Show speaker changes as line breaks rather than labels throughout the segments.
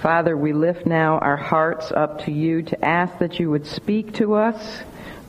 Father, we lift now our hearts up to you to ask that you would speak to us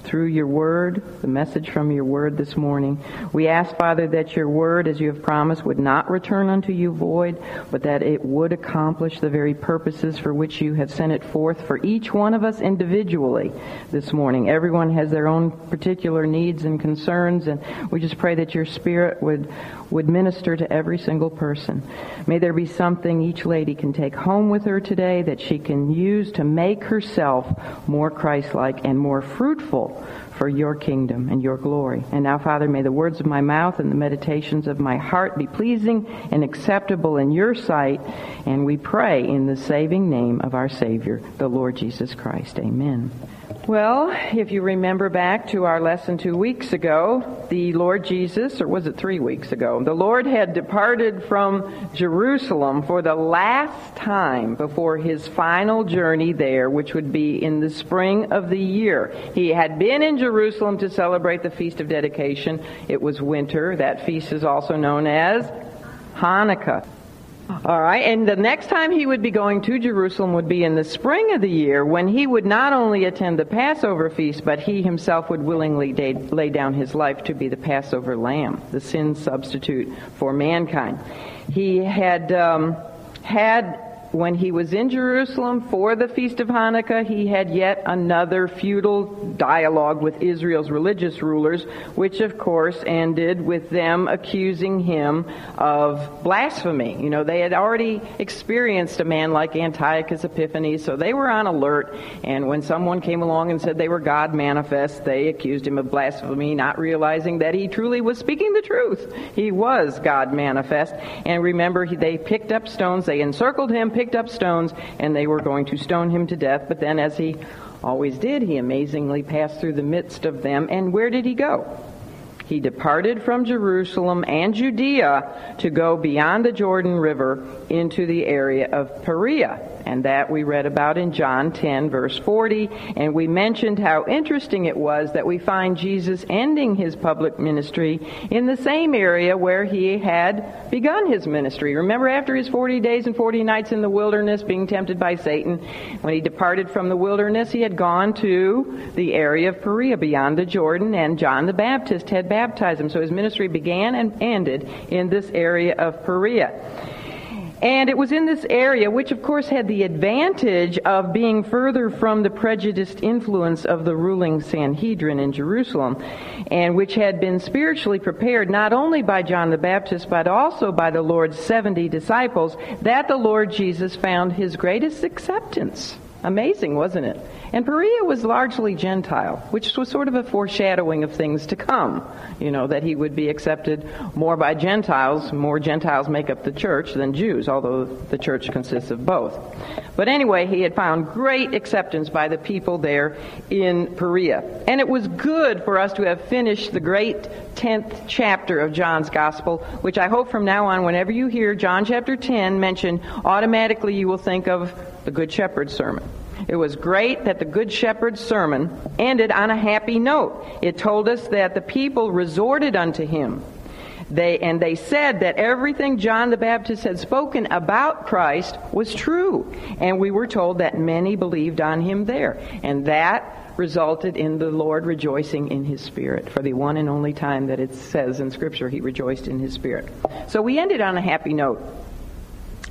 through your word, the message from your word this morning. We ask, Father, that your word, as you have promised, would not return unto you void, but that it would accomplish the very purposes for which you have sent it forth for each one of us individually this morning. Everyone has their own particular needs and concerns, and we just pray that your spirit would would minister to every single person. May there be something each lady can take home with her today that she can use to make herself more Christ-like and more fruitful for your kingdom and your glory. And now, Father, may the words of my mouth and the meditations of my heart be pleasing and acceptable in your sight. And we pray in the saving name of our Savior, the Lord Jesus Christ. Amen. Well, if you remember back to our lesson two weeks ago, the Lord Jesus, or was it three weeks ago, the Lord had departed from Jerusalem for the last time before his final journey there, which would be in the spring of the year. He had been in Jerusalem to celebrate the Feast of Dedication. It was winter. That feast is also known as Hanukkah. All right, and the next time he would be going to Jerusalem would be in the spring of the year when he would not only attend the Passover feast, but he himself would willingly lay down his life to be the Passover lamb, the sin substitute for mankind. He had um, had when he was in Jerusalem for the Feast of Hanukkah, he had yet another futile dialogue with Israel's religious rulers, which of course ended with them accusing him of blasphemy. You know, they had already experienced a man like Antiochus Epiphanes, so they were on alert, and when someone came along and said they were God manifest, they accused him of blasphemy, not realizing that he truly was speaking the truth. He was God manifest. And remember, they picked up stones, they encircled him, picked up stones, and they were going to stone him to death. But then, as he always did, he amazingly passed through the midst of them. And where did he go? He departed from Jerusalem and Judea to go beyond the Jordan River into the area of Perea and that we read about in John 10 verse 40, and we mentioned how interesting it was that we find Jesus ending his public ministry in the same area where he had begun his ministry. Remember after his 40 days and 40 nights in the wilderness being tempted by Satan, when he departed from the wilderness, he had gone to the area of Perea beyond the Jordan, and John the Baptist had baptized him. So his ministry began and ended in this area of Perea. And it was in this area, which of course had the advantage of being further from the prejudiced influence of the ruling Sanhedrin in Jerusalem, and which had been spiritually prepared not only by John the Baptist, but also by the Lord's 70 disciples, that the Lord Jesus found his greatest acceptance. Amazing, wasn't it? And Perea was largely Gentile, which was sort of a foreshadowing of things to come. You know, that he would be accepted more by Gentiles. More Gentiles make up the church than Jews, although the church consists of both. But anyway, he had found great acceptance by the people there in Perea. And it was good for us to have finished the great 10th chapter of John's Gospel, which I hope from now on, whenever you hear John chapter 10 mentioned, automatically you will think of the Good Shepherd sermon. It was great that the Good Shepherd's sermon ended on a happy note. It told us that the people resorted unto him. They, and they said that everything John the Baptist had spoken about Christ was true. And we were told that many believed on him there. And that resulted in the Lord rejoicing in his spirit for the one and only time that it says in Scripture he rejoiced in his spirit. So we ended on a happy note.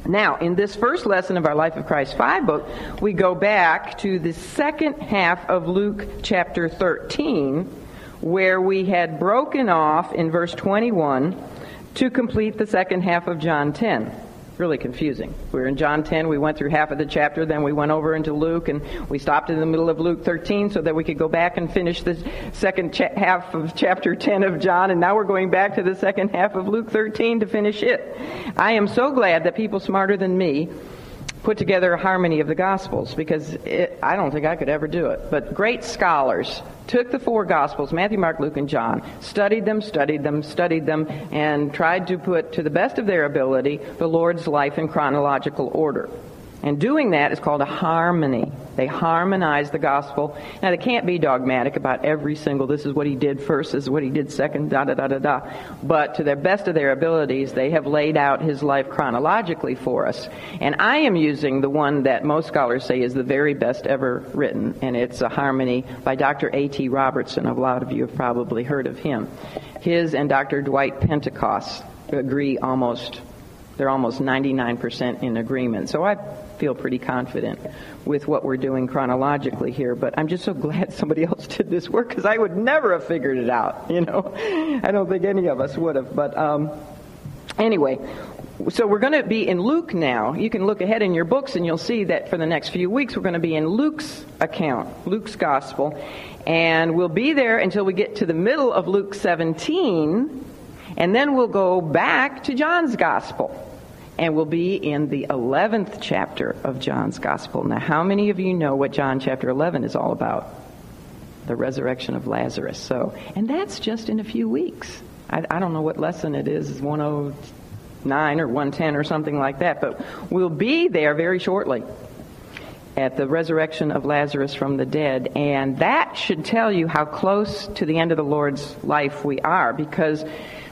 Now, in this first lesson of our Life of Christ 5 book, we go back to the second half of Luke chapter 13, where we had broken off in verse 21 to complete the second half of John 10 really confusing. We were in John 10, we went through half of the chapter, then we went over into Luke, and we stopped in the middle of Luke 13 so that we could go back and finish the second cha- half of chapter 10 of John, and now we're going back to the second half of Luke 13 to finish it. I am so glad that people smarter than me put together a harmony of the Gospels because it, I don't think I could ever do it. But great scholars took the four Gospels, Matthew, Mark, Luke, and John, studied them, studied them, studied them, and tried to put, to the best of their ability, the Lord's life in chronological order. And doing that is called a harmony. They harmonize the gospel. Now, they can't be dogmatic about every single, this is what he did first, this is what he did second, da da da da da. But to the best of their abilities, they have laid out his life chronologically for us. And I am using the one that most scholars say is the very best ever written, and it's a harmony by Dr. A.T. Robertson. A lot of you have probably heard of him. His and Dr. Dwight Pentecost agree almost, they're almost 99% in agreement. So I feel pretty confident with what we're doing chronologically here, but I'm just so glad somebody else did this work because I would never have figured it out, you know. I don't think any of us would have, but um, anyway, so we're going to be in Luke now. You can look ahead in your books and you'll see that for the next few weeks we're going to be in Luke's account, Luke's gospel, and we'll be there until we get to the middle of Luke 17, and then we'll go back to John's gospel and we'll be in the 11th chapter of John's Gospel. Now, how many of you know what John chapter 11 is all about? The resurrection of Lazarus. So, and that's just in a few weeks. I, I don't know what lesson it is, 109 or 110 or something like that, but we'll be there very shortly at the resurrection of Lazarus from the dead. And that should tell you how close to the end of the Lord's life we are because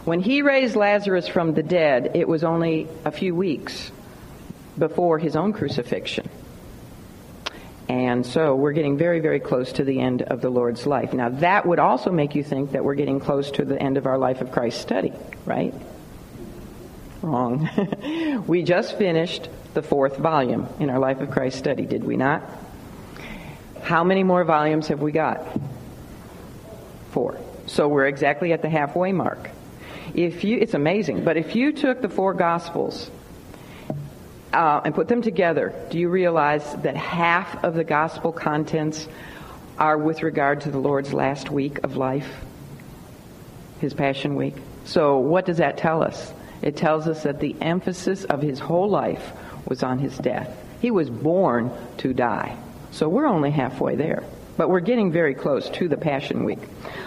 when he raised Lazarus from the dead, it was only a few weeks before his own crucifixion. And so we're getting very, very close to the end of the Lord's life. Now, that would also make you think that we're getting close to the end of our Life of Christ study, right? Wrong. we just finished the fourth volume in our Life of Christ study, did we not? How many more volumes have we got? Four. So we're exactly at the halfway mark. If you, it's amazing, but if you took the four Gospels uh, and put them together, do you realize that half of the Gospel contents are with regard to the Lord's last week of life, His Passion Week? So, what does that tell us? It tells us that the emphasis of His whole life was on His death. He was born to die. So, we're only halfway there but we're getting very close to the Passion Week.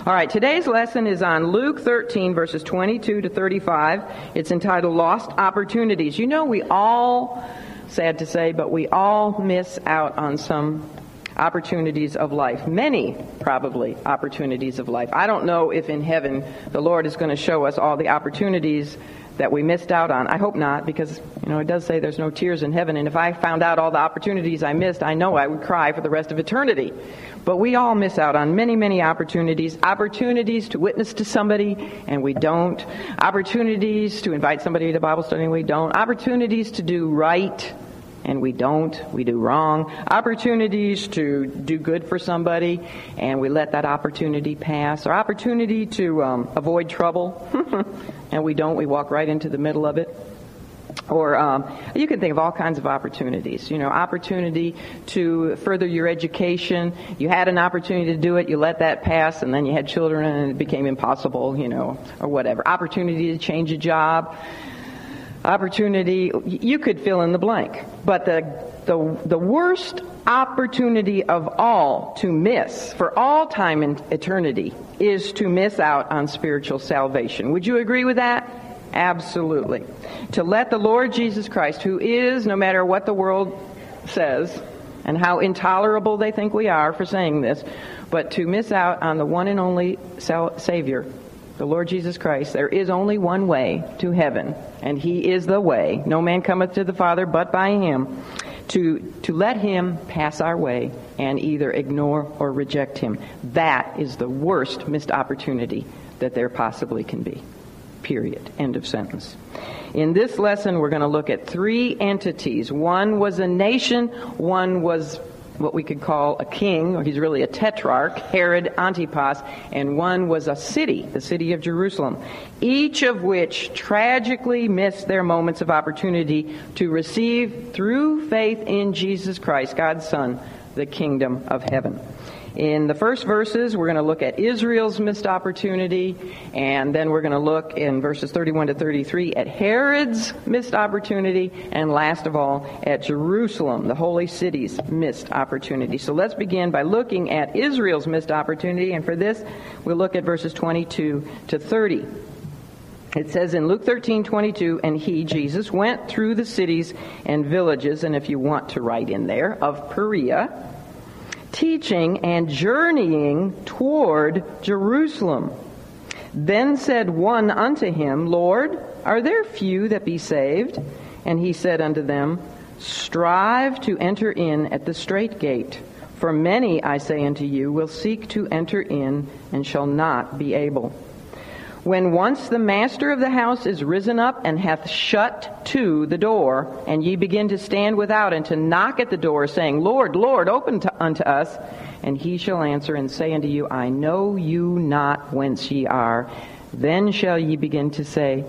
All right, today's lesson is on Luke 13, verses 22 to 35. It's entitled Lost Opportunities. You know, we all, sad to say, but we all miss out on some opportunities of life. Many, probably, opportunities of life. I don't know if in heaven the Lord is going to show us all the opportunities that we missed out on. I hope not, because you know it does say there's no tears in heaven. And if I found out all the opportunities I missed, I know I would cry for the rest of eternity. But we all miss out on many, many opportunities. Opportunities to witness to somebody, and we don't. Opportunities to invite somebody to Bible study, and we don't. Opportunities to do right, and we don't. We do wrong. Opportunities to do good for somebody, and we let that opportunity pass. Or opportunity to um, avoid trouble, and we don't. We walk right into the middle of it. Or um, you can think of all kinds of opportunities. You know, opportunity to further your education. You had an opportunity to do it, you let that pass, and then you had children and it became impossible, you know, or whatever. Opportunity to change a job. Opportunity, you could fill in the blank. But the, the, the worst opportunity of all to miss for all time and eternity is to miss out on spiritual salvation. Would you agree with that? Absolutely. To let the Lord Jesus Christ, who is, no matter what the world says, and how intolerable they think we are for saying this, but to miss out on the one and only Savior, the Lord Jesus Christ, there is only one way to heaven, and He is the way. No man cometh to the Father but by Him. To, to let Him pass our way and either ignore or reject Him. That is the worst missed opportunity that there possibly can be. Period. End of sentence. In this lesson, we're going to look at three entities. One was a nation, one was what we could call a king, or he's really a tetrarch, Herod Antipas, and one was a city, the city of Jerusalem, each of which tragically missed their moments of opportunity to receive, through faith in Jesus Christ, God's Son, the kingdom of heaven. In the first verses, we're going to look at Israel's missed opportunity, and then we're going to look in verses 31 to 33 at Herod's missed opportunity, and last of all, at Jerusalem, the holy city's missed opportunity. So let's begin by looking at Israel's missed opportunity, and for this, we'll look at verses 22 to 30. It says in Luke 13, 22, and he, Jesus, went through the cities and villages, and if you want to write in there, of Perea, teaching and journeying toward Jerusalem. Then said one unto him, Lord, are there few that be saved? And he said unto them, Strive to enter in at the strait gate. For many, I say unto you, will seek to enter in and shall not be able. When once the master of the house is risen up and hath shut to the door, and ye begin to stand without and to knock at the door, saying, Lord, Lord, open to, unto us, and he shall answer and say unto you, I know you not whence ye are. Then shall ye begin to say,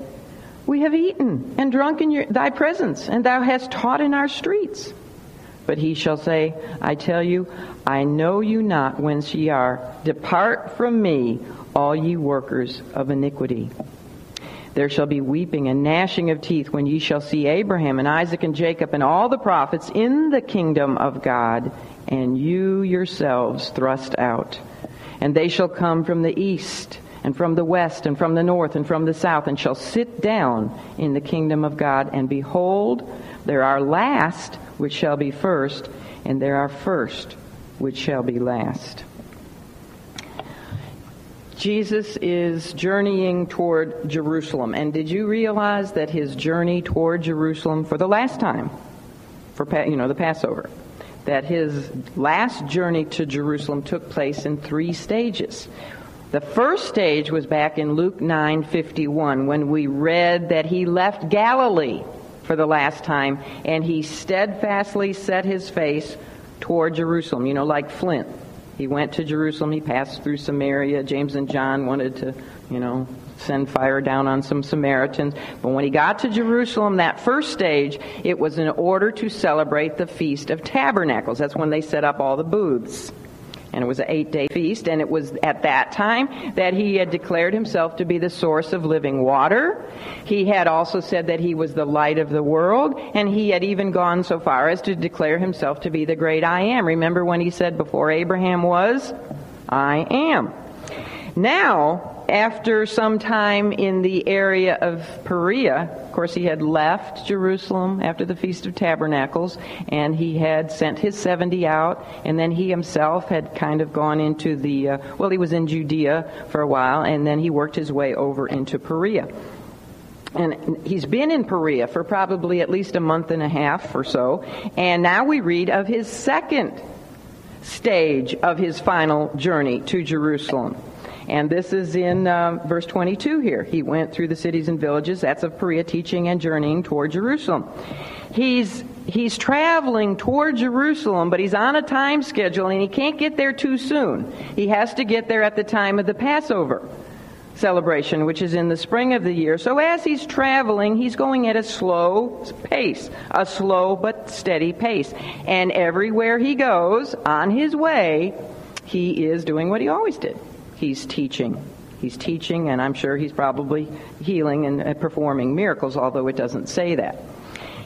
We have eaten and drunk in your, thy presence, and thou hast taught in our streets. But he shall say, I tell you, I know you not whence ye are. Depart from me, all ye workers of iniquity. There shall be weeping and gnashing of teeth when ye shall see Abraham and Isaac and Jacob and all the prophets in the kingdom of God, and you yourselves thrust out. And they shall come from the east, and from the west, and from the north, and from the south, and shall sit down in the kingdom of God. And behold, there are last which shall be first, and there are first which shall be last. Jesus is journeying toward Jerusalem. And did you realize that his journey toward Jerusalem for the last time, for you know the Passover, that his last journey to Jerusalem took place in three stages. The first stage was back in Luke 9:51 when we read that he left Galilee for the last time and he steadfastly set his face toward Jerusalem, you know like flint he went to Jerusalem. He passed through Samaria. James and John wanted to, you know, send fire down on some Samaritans. But when he got to Jerusalem, that first stage, it was in order to celebrate the Feast of Tabernacles. That's when they set up all the booths and it was an eight day feast, and it was at that time that he had declared himself to be the source of living water. He had also said that he was the light of the world, and he had even gone so far as to declare himself to be the great I am. Remember when he said, Before Abraham was, I am. Now, after some time in the area of Perea, of course, he had left Jerusalem after the Feast of Tabernacles, and he had sent his 70 out, and then he himself had kind of gone into the, uh, well, he was in Judea for a while, and then he worked his way over into Perea. And he's been in Perea for probably at least a month and a half or so, and now we read of his second stage of his final journey to Jerusalem. And this is in uh, verse 22 here. He went through the cities and villages, that's of Perea, teaching and journeying toward Jerusalem. He's, he's traveling toward Jerusalem, but he's on a time schedule and he can't get there too soon. He has to get there at the time of the Passover celebration, which is in the spring of the year. So as he's traveling, he's going at a slow pace, a slow but steady pace. And everywhere he goes on his way, he is doing what he always did he's teaching. He's teaching, and I'm sure he's probably healing and performing miracles, although it doesn't say that.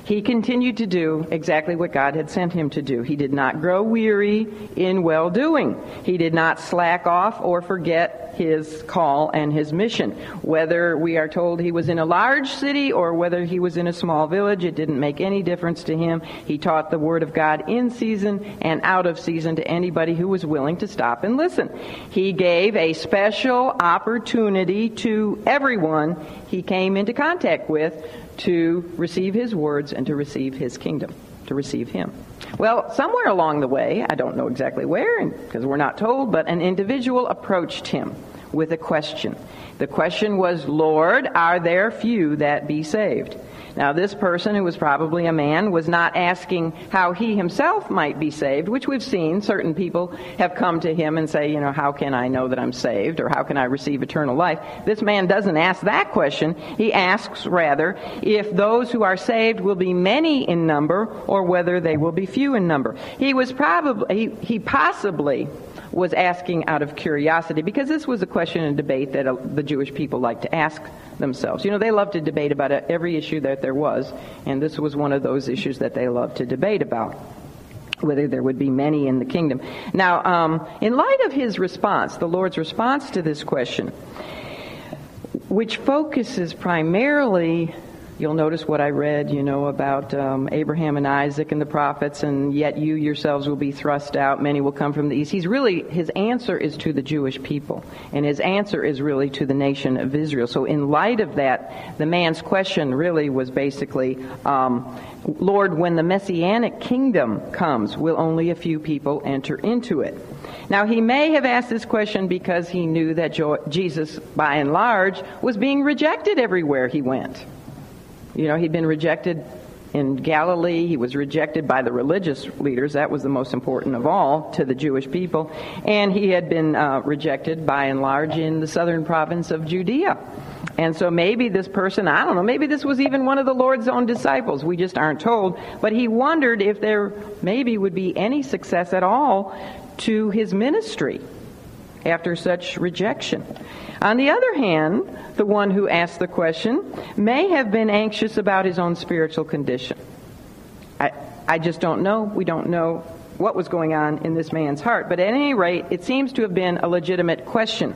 He continued to do exactly what God had sent him to do. He did not grow weary in well doing. He did not slack off or forget his call and his mission. Whether we are told he was in a large city or whether he was in a small village, it didn't make any difference to him. He taught the Word of God in season and out of season to anybody who was willing to stop and listen. He gave a special opportunity to everyone he came into contact with to receive his words and to receive his kingdom, to receive him. Well, somewhere along the way, I don't know exactly where because we're not told, but an individual approached him with a question. The question was, Lord, are there few that be saved? Now, this person, who was probably a man, was not asking how he himself might be saved, which we've seen. Certain people have come to him and say, you know, how can I know that I'm saved or how can I receive eternal life? This man doesn't ask that question. He asks, rather, if those who are saved will be many in number or whether they will be few in number. He was probably, he, he possibly was asking out of curiosity because this was a question and debate that uh, the Jewish people like to ask themselves. You know, they love to debate about every issue that there was, and this was one of those issues that they loved to debate about whether there would be many in the kingdom. Now, um, in light of his response, the Lord's response to this question, which focuses primarily You'll notice what I read, you know, about um, Abraham and Isaac and the prophets, and yet you yourselves will be thrust out. Many will come from the east. He's really, his answer is to the Jewish people, and his answer is really to the nation of Israel. So, in light of that, the man's question really was basically, um, Lord, when the messianic kingdom comes, will only a few people enter into it? Now, he may have asked this question because he knew that Jesus, by and large, was being rejected everywhere he went. You know, he'd been rejected in Galilee. He was rejected by the religious leaders. That was the most important of all to the Jewish people. And he had been uh, rejected by and large in the southern province of Judea. And so maybe this person, I don't know, maybe this was even one of the Lord's own disciples. We just aren't told. But he wondered if there maybe would be any success at all to his ministry after such rejection. On the other hand, the one who asked the question may have been anxious about his own spiritual condition. I, I just don't know. We don't know what was going on in this man's heart. But at any rate, it seems to have been a legitimate question.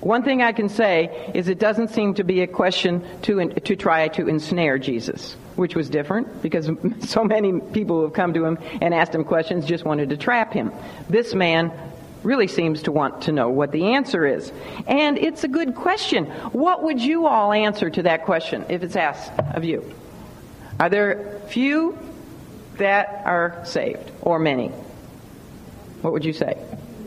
One thing I can say is it doesn't seem to be a question to, to try to ensnare Jesus, which was different because so many people who have come to him and asked him questions just wanted to trap him. This man really seems to want to know what the answer is. And it's a good question. What would you all answer to that question if it's asked of you? Are there few that are saved or many? What would you say?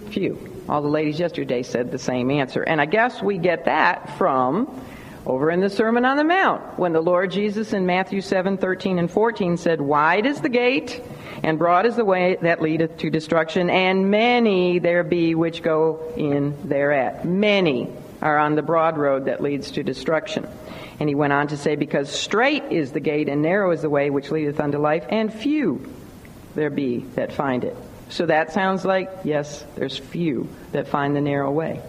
Few. All the ladies yesterday said the same answer. And I guess we get that from over in the Sermon on the Mount when the Lord Jesus in Matthew 7, 13 and 14 said, Wide is the gate and broad is the way that leadeth to destruction, and many there be which go in thereat. Many are on the broad road that leads to destruction. And he went on to say, Because straight is the gate, and narrow is the way which leadeth unto life, and few there be that find it. So that sounds like, yes, there's few that find the narrow way.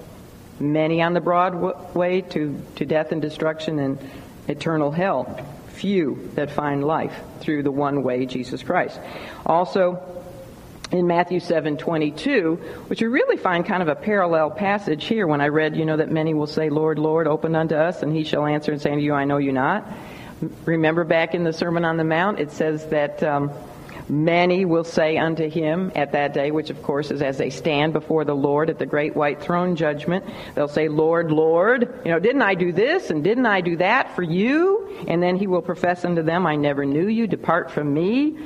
Many on the broad way to, to death and destruction and eternal hell few that find life through the one way, Jesus Christ. Also, in Matthew 7:22, which you really find kind of a parallel passage here when I read, you know, that many will say, "Lord, Lord, open unto us," and he shall answer and say unto you, "I know you not." Remember back in the Sermon on the Mount, it says that um, Many will say unto him at that day, which of course is as they stand before the Lord at the great white throne judgment, they'll say, Lord, Lord, you know, didn't I do this and didn't I do that for you? And then he will profess unto them, I never knew you, depart from me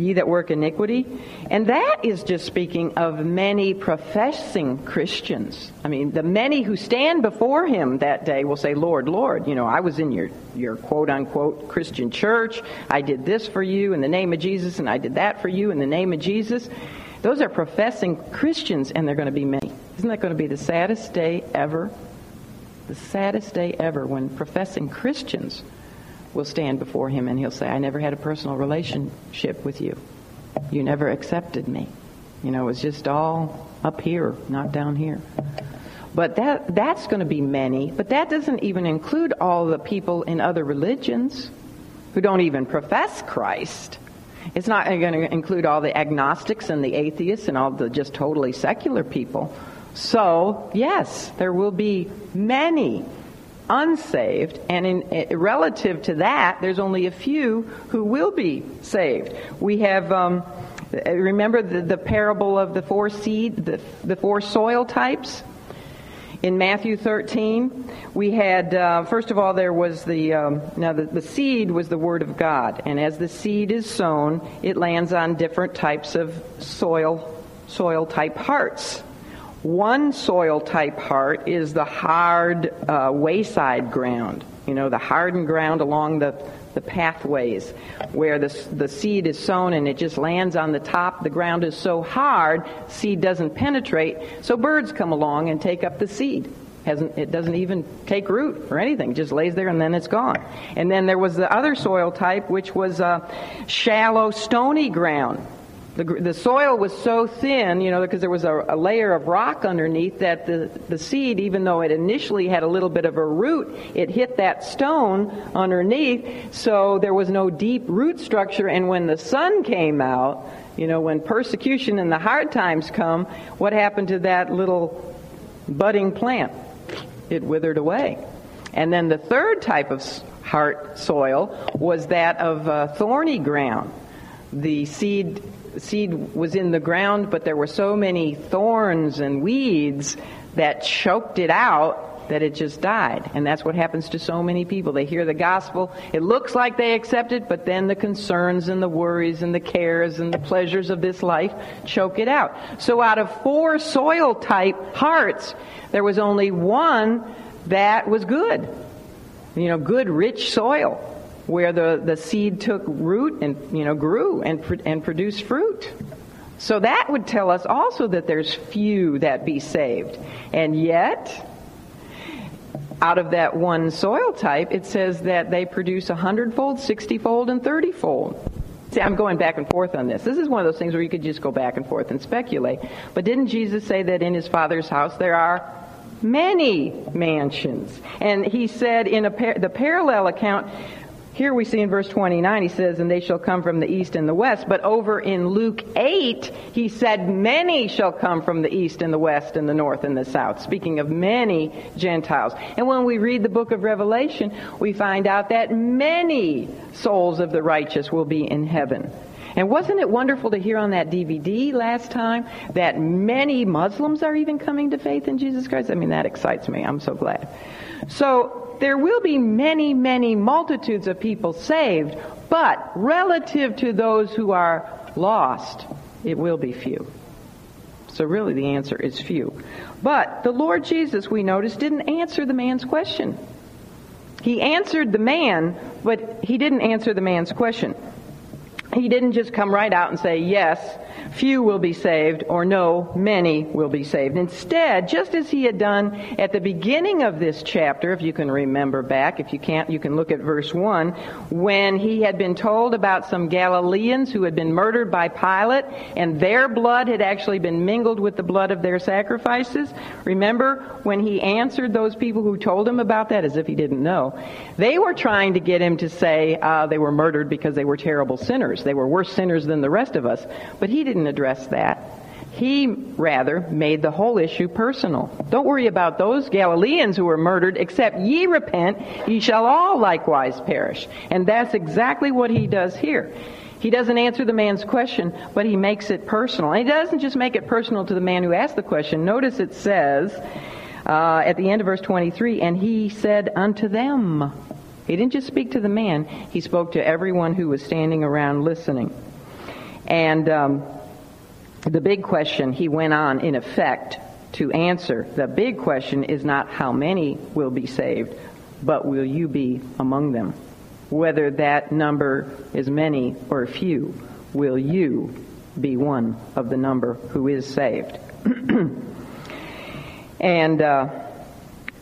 ye that work iniquity. And that is just speaking of many professing Christians. I mean, the many who stand before him that day will say, Lord, Lord, you know, I was in your, your quote unquote Christian church. I did this for you in the name of Jesus, and I did that for you in the name of Jesus. Those are professing Christians, and they're going to be many. Isn't that going to be the saddest day ever? The saddest day ever when professing Christians will stand before him and he'll say, I never had a personal relationship with you. You never accepted me. You know, it was just all up here, not down here. But that that's going to be many, but that doesn't even include all the people in other religions who don't even profess Christ. It's not going to include all the agnostics and the atheists and all the just totally secular people. So, yes, there will be many unsaved, and in, uh, relative to that, there's only a few who will be saved. We have. Um, remember the, the parable of the four seed, the, the four soil types? in Matthew 13, we had, uh, first of all, there was the, um, now the, the seed was the Word of God. And as the seed is sown, it lands on different types of soil, soil type hearts. One soil type heart is the hard uh, wayside ground, you know, the hardened ground along the, the pathways where the, the seed is sown and it just lands on the top. The ground is so hard, seed doesn't penetrate, so birds come along and take up the seed. Hasn't, it doesn't even take root or anything, it just lays there and then it's gone. And then there was the other soil type, which was a shallow, stony ground the, the soil was so thin, you know, because there was a, a, layer of rock underneath that the, the seed, even though it initially had a little bit of a root, it hit that stone underneath, so there was no deep root structure. And when the sun came out, you know, when persecution and the hard times come, what happened to that little budding plant? It withered away. And then the third type of heart soil was that of uh, thorny ground. The seed seed was in the ground, but there were so many thorns and weeds that choked it out that it just died. And that's what happens to so many people. They hear the gospel, it looks like they accept it, but then the concerns and the worries and the cares and the pleasures of this life choke it out. So out of four soil type hearts, there was only one that was good. You know, good, rich soil where the, the seed took root and, you know, grew and, and produced fruit. So that would tell us also that there's few that be saved. And yet, out of that one soil type, it says that they produce a hundredfold, sixtyfold, and thirtyfold. See, I'm going back and forth on this. This is one of those things where you could just go back and forth and speculate. But didn't Jesus say that in his Father's house there are many mansions? And he said in par- the parallel account, here we see in verse 29, he says, and they shall come from the east and the west. But over in Luke 8, he said, many shall come from the east and the west and the north and the south. Speaking of many Gentiles. And when we read the book of Revelation, we find out that many souls of the righteous will be in heaven. And wasn't it wonderful to hear on that DVD last time that many Muslims are even coming to faith in Jesus Christ? I mean, that excites me. I'm so glad. So, there will be many, many multitudes of people saved, but relative to those who are lost, it will be few. So really the answer is few. But the Lord Jesus, we notice, didn't answer the man's question. He answered the man, but he didn't answer the man's question. He didn't just come right out and say, yes, few will be saved, or no, many will be saved. Instead, just as he had done at the beginning of this chapter, if you can remember back, if you can't, you can look at verse 1, when he had been told about some Galileans who had been murdered by Pilate, and their blood had actually been mingled with the blood of their sacrifices. Remember when he answered those people who told him about that as if he didn't know? They were trying to get him to say uh, they were murdered because they were terrible sinners. They were worse sinners than the rest of us. But he didn't address that. He rather made the whole issue personal. Don't worry about those Galileans who were murdered, except ye repent, ye shall all likewise perish. And that's exactly what he does here. He doesn't answer the man's question, but he makes it personal. And he doesn't just make it personal to the man who asked the question. Notice it says uh, at the end of verse 23, and he said unto them. He didn't just speak to the man, he spoke to everyone who was standing around listening. And um, the big question he went on, in effect, to answer. The big question is not how many will be saved, but will you be among them? Whether that number is many or few, will you be one of the number who is saved? and uh,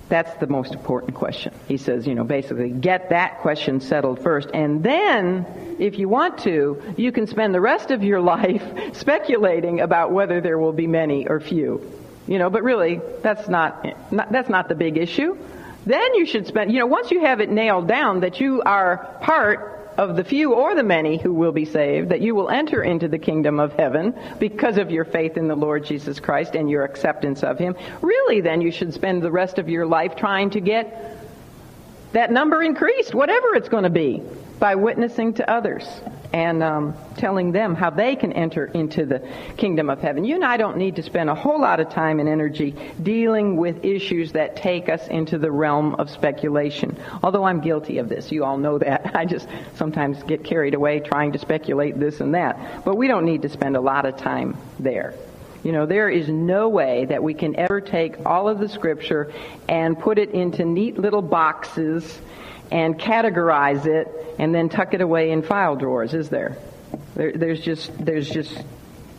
that's the most important question. He says, you know, basically get that question settled first. And then, if you want to, you can spend the rest of your life speculating about whether there will be many or few. You know, but really, that's not, not that's not the big issue. Then you should spend, you know, once you have it nailed down that you are part of the few or the many who will be saved, that you will enter into the kingdom of heaven because of your faith in the Lord Jesus Christ and your acceptance of Him, really then you should spend the rest of your life trying to get that number increased, whatever it's going to be, by witnessing to others and um, telling them how they can enter into the kingdom of heaven. You and I don't need to spend a whole lot of time and energy dealing with issues that take us into the realm of speculation. Although I'm guilty of this. You all know that. I just sometimes get carried away trying to speculate this and that. But we don't need to spend a lot of time there. You know, there is no way that we can ever take all of the scripture and put it into neat little boxes and categorize it and then tuck it away in file drawers, is there? there there's just, there's just,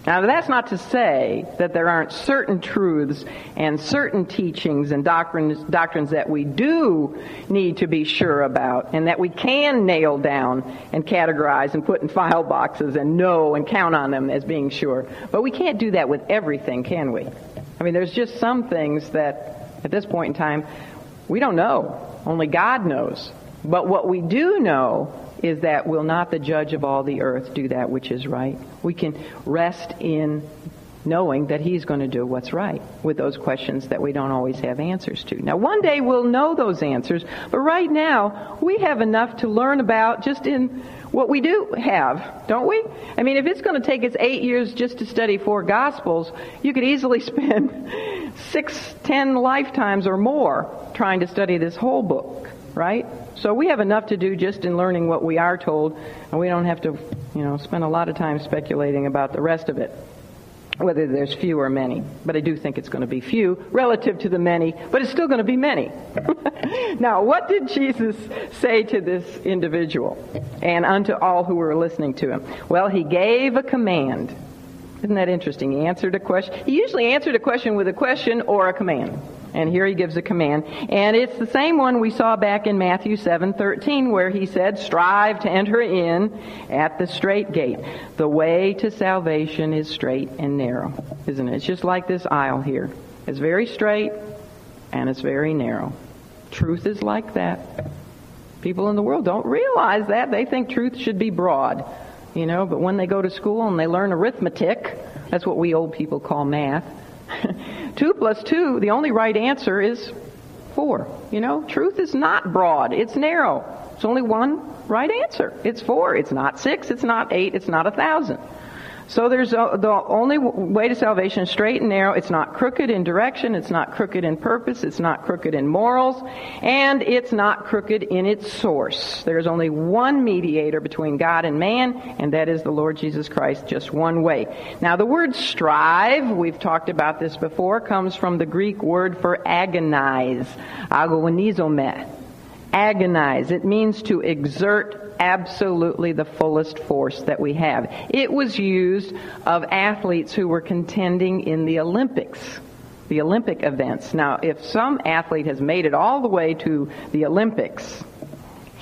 now that's not to say that there aren't certain truths and certain teachings and doctrines, doctrines that we do need to be sure about and that we can nail down and categorize and put in file boxes and know and count on them as being sure. But we can't do that with everything, can we? I mean, there's just some things that at this point in time we don't know. Only God knows. But what we do know is that will not the judge of all the earth do that which is right? We can rest in knowing that He's going to do what's right with those questions that we don't always have answers to. Now, one day we'll know those answers, but right now we have enough to learn about just in what we do have, don't we? I mean, if it's going to take us eight years just to study four Gospels, you could easily spend six, ten lifetimes or more trying to study this whole book, right? So we have enough to do just in learning what we are told, and we don't have to, you know, spend a lot of time speculating about the rest of it whether there's few or many. But I do think it's going to be few relative to the many, but it's still going to be many. now, what did Jesus say to this individual and unto all who were listening to him? Well, he gave a command. Isn't that interesting? He answered a question. He usually answered a question with a question or a command. And here he gives a command. And it's the same one we saw back in Matthew 7:13 where he said, "Strive to enter in at the straight gate. The way to salvation is straight and narrow." Isn't it? It's just like this aisle here. It's very straight and it's very narrow. Truth is like that. People in the world don't realize that. They think truth should be broad. You know, but when they go to school and they learn arithmetic, that's what we old people call math 2 plus 2, the only right answer is 4. You know, truth is not broad, it's narrow. It's only one right answer. It's 4. It's not 6, it's not 8, it's not a 1,000. So there's a, the only way to salvation is straight and narrow. It's not crooked in direction. It's not crooked in purpose. It's not crooked in morals. And it's not crooked in its source. There's only one mediator between God and man, and that is the Lord Jesus Christ, just one way. Now the word strive, we've talked about this before, comes from the Greek word for agonize. Agonizomai agonize. It means to exert absolutely the fullest force that we have. It was used of athletes who were contending in the Olympics. The Olympic events. Now, if some athlete has made it all the way to the Olympics,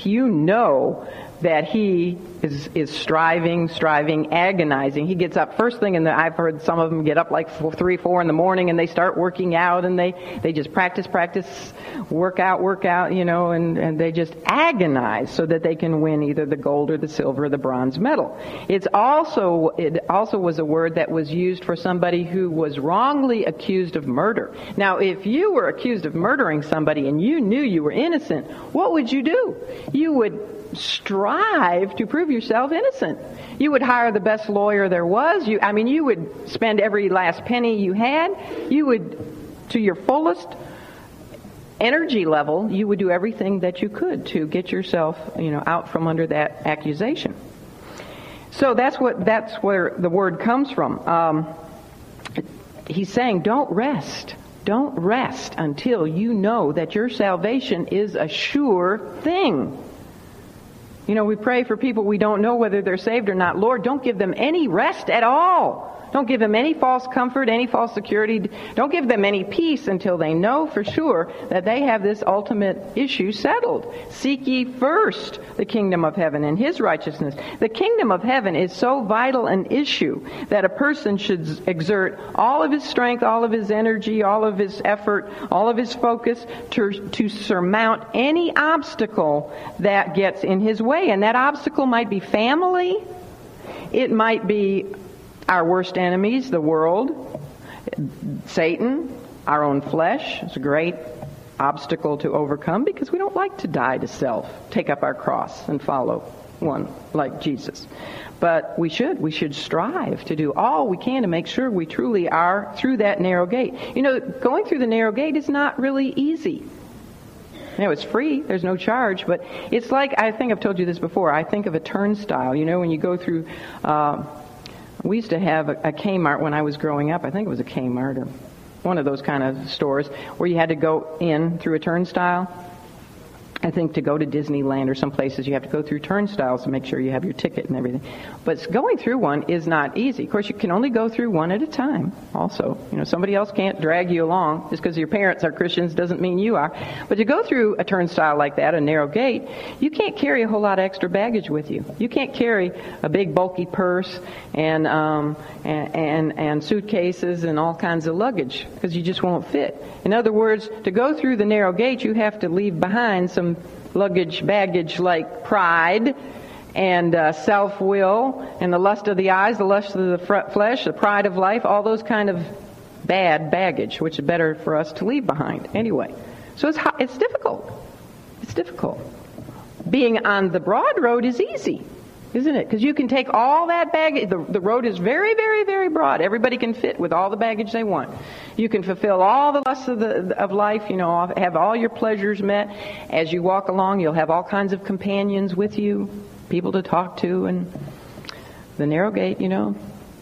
you know that he is, is striving, striving, agonizing. He gets up first thing, and I've heard some of them get up like four, three, four in the morning, and they start working out, and they they just practice, practice, work out, work out, you know, and and they just agonize so that they can win either the gold or the silver or the bronze medal. It's also it also was a word that was used for somebody who was wrongly accused of murder. Now, if you were accused of murdering somebody and you knew you were innocent, what would you do? You strive to prove yourself innocent. You would hire the best lawyer there was. You, I mean, you would spend every last penny you had. You would, to your fullest energy level, you would do everything that you could to get yourself, you know, out from under that accusation. So that's what that's where the word comes from. Um, he's saying, don't rest. Don't rest until you know that your salvation is a sure thing. You know, we pray for people we don't know whether they're saved or not. Lord, don't give them any rest at all. Don't give them any false comfort, any false security. Don't give them any peace until they know for sure that they have this ultimate issue settled. Seek ye first the kingdom of heaven and his righteousness. The kingdom of heaven is so vital an issue that a person should exert all of his strength, all of his energy, all of his effort, all of his focus to, to surmount any obstacle that gets in his way. And that obstacle might be family. It might be our worst enemies, the world, Satan, our own flesh, is a great obstacle to overcome because we don't like to die to self, take up our cross and follow one like Jesus. But we should. We should strive to do all we can to make sure we truly are through that narrow gate. You know, going through the narrow gate is not really easy. You know, it's free. There's no charge. But it's like, I think I've told you this before. I think of a turnstile. You know, when you go through, uh, we used to have a, a Kmart when I was growing up. I think it was a Kmart or one of those kind of stores where you had to go in through a turnstile I think to go to Disneyland or some places, you have to go through turnstiles to make sure you have your ticket and everything. But going through one is not easy. Of course, you can only go through one at a time. Also, you know, somebody else can't drag you along just because your parents are Christians doesn't mean you are. But to go through a turnstile like that, a narrow gate, you can't carry a whole lot of extra baggage with you. You can't carry a big bulky purse and um, and, and and suitcases and all kinds of luggage because you just won't fit. In other words, to go through the narrow gate, you have to leave behind some luggage, baggage like pride and uh, self-will and the lust of the eyes, the lust of the flesh, the pride of life, all those kind of bad baggage, which is better for us to leave behind anyway. So it's, it's difficult. It's difficult. Being on the broad road is easy, isn't it? Because you can take all that baggage. The, the road is very, very, very broad. Everybody can fit with all the baggage they want. You can fulfill all the lusts of, the, of life, you know, have all your pleasures met. As you walk along, you'll have all kinds of companions with you, people to talk to, and the narrow gate, you know,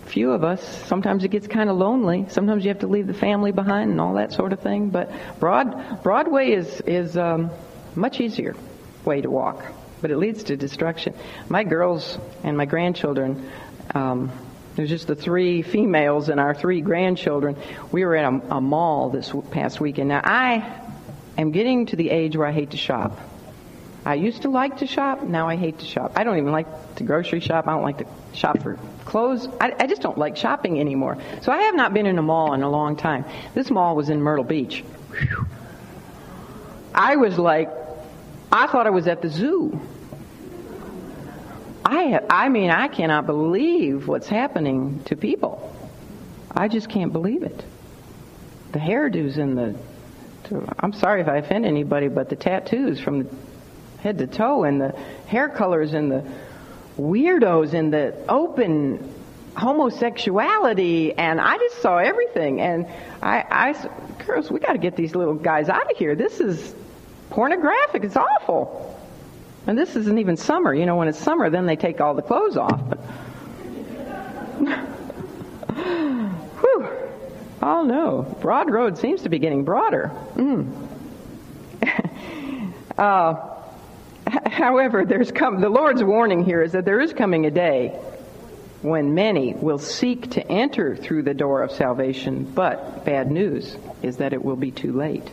few of us, sometimes it gets kind of lonely. Sometimes you have to leave the family behind and all that sort of thing. But Broad, Broadway is, is um, much easier way to walk, but it leads to destruction. My girls and my grandchildren, um, there's just the three females and our three grandchildren. We were at a, a mall this past weekend. Now, I am getting to the age where I hate to shop. I used to like to shop. Now I hate to shop. I don't even like to grocery shop. I don't like to shop for clothes. I, I just don't like shopping anymore. So I have not been in a mall in a long time. This mall was in Myrtle Beach. Whew. I was like, I thought I was at the zoo. I, I mean, I cannot believe what's happening to people. I just can't believe it. The hairdos and the, I'm sorry if I offend anybody, but the tattoos from head to toe and the hair colors and the weirdos and the open homosexuality and I just saw everything and I, I girls, we got to get these little guys out of here. This is pornographic. It's awful. And this isn't even summer. You know, when it's summer, then they take all the clothes off. But Whew. Oh no, Broad Road seems to be getting broader. Mm. uh, However, there's come, the Lord's warning here is that there is coming a day when many will seek to enter through the door of salvation, but bad news is that it will be too late.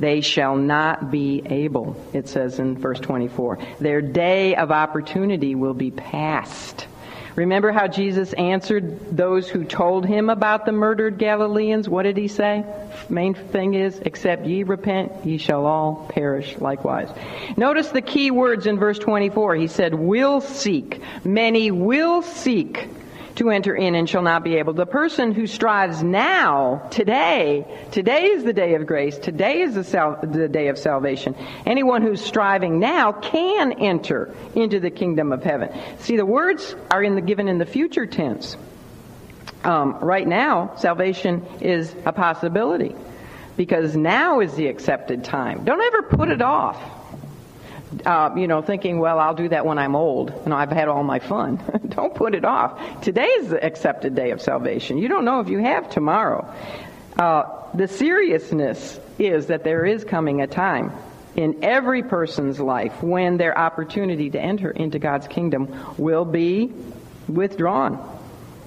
They shall not be able, it says in verse 24. Their day of opportunity will be past. Remember how Jesus answered those who told him about the murdered Galileans? What did he say? Main thing is, except ye repent, ye shall all perish likewise. Notice the key words in verse 24. He said, will seek. Many will seek to enter in and shall not be able. The person who strives now, today, today is the day of grace, today is the, sal- the day of salvation. Anyone who's striving now can enter into the kingdom of heaven. See, the words are in the, given in the future tense. Um, right now, salvation is a possibility because now is the accepted time. Don't ever put it off uh, you know, thinking, well, I'll do that when I'm old and I've had all my fun. don't put it off. Today is the accepted day of salvation. You don't know if you have tomorrow. Uh, the seriousness is that there is coming a time in every person's life when their opportunity to enter into God's kingdom will be withdrawn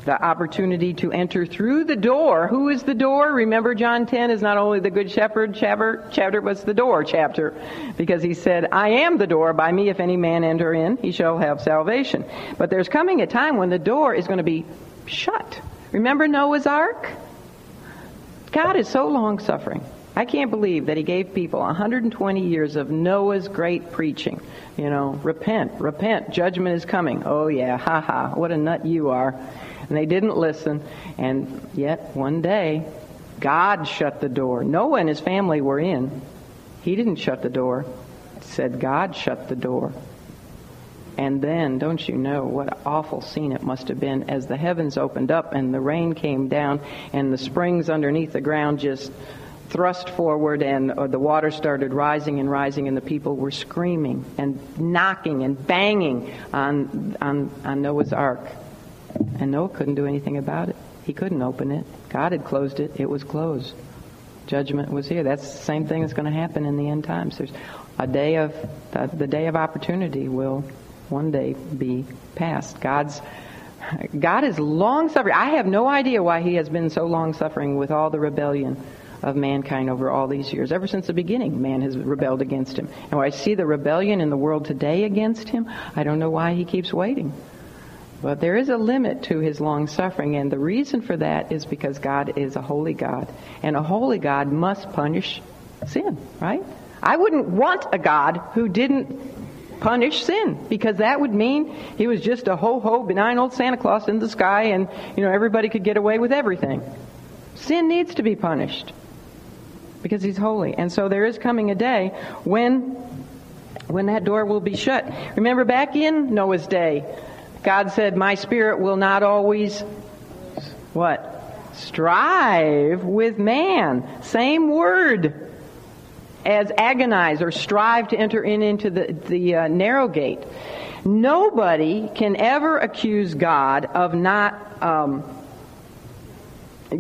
the opportunity to enter through the door. Who is the door? Remember John 10 is not only the good shepherd chapter, chapter it's the door chapter. Because he said, I am the door. By me if any man enter in, he shall have salvation. But there's coming a time when the door is going to be shut. Remember Noah's ark? God is so long suffering. I can't believe that he gave people 120 years of Noah's great preaching. You know, repent, repent, judgment is coming. Oh yeah, ha ha, what a nut you are and they didn't listen. And yet, one day, God shut the door. Noah and his family were in. He didn't shut the door. It said God shut the door. And then, don't you know what awful scene it must have been as the heavens opened up and the rain came down and the springs underneath the ground just thrust forward and uh, the water started rising and rising and the people were screaming and knocking and banging on, on, on Noah's ark. And Noah couldn't do anything about it. He couldn't open it. God had closed it. It was closed. Judgment was here. That's the same thing that's going to happen in the end times. There's a day of the, the day of opportunity will one day be past. God's God is long suffering. I have no idea why He has been so long suffering with all the rebellion of mankind over all these years. Ever since the beginning, man has rebelled against Him. And when I see the rebellion in the world today against Him, I don't know why He keeps waiting. But there is a limit to his long suffering, and the reason for that is because God is a holy God. And a holy God must punish sin, right? I wouldn't want a God who didn't punish sin because that would mean he was just a ho ho benign old Santa Claus in the sky and you know everybody could get away with everything. Sin needs to be punished because he's holy. And so there is coming a day when when that door will be shut. Remember back in Noah's day, God said, "My spirit will not always what? Strive with man." Same word as agonize or strive to enter in into the, the uh, narrow gate. Nobody can ever accuse God of not um,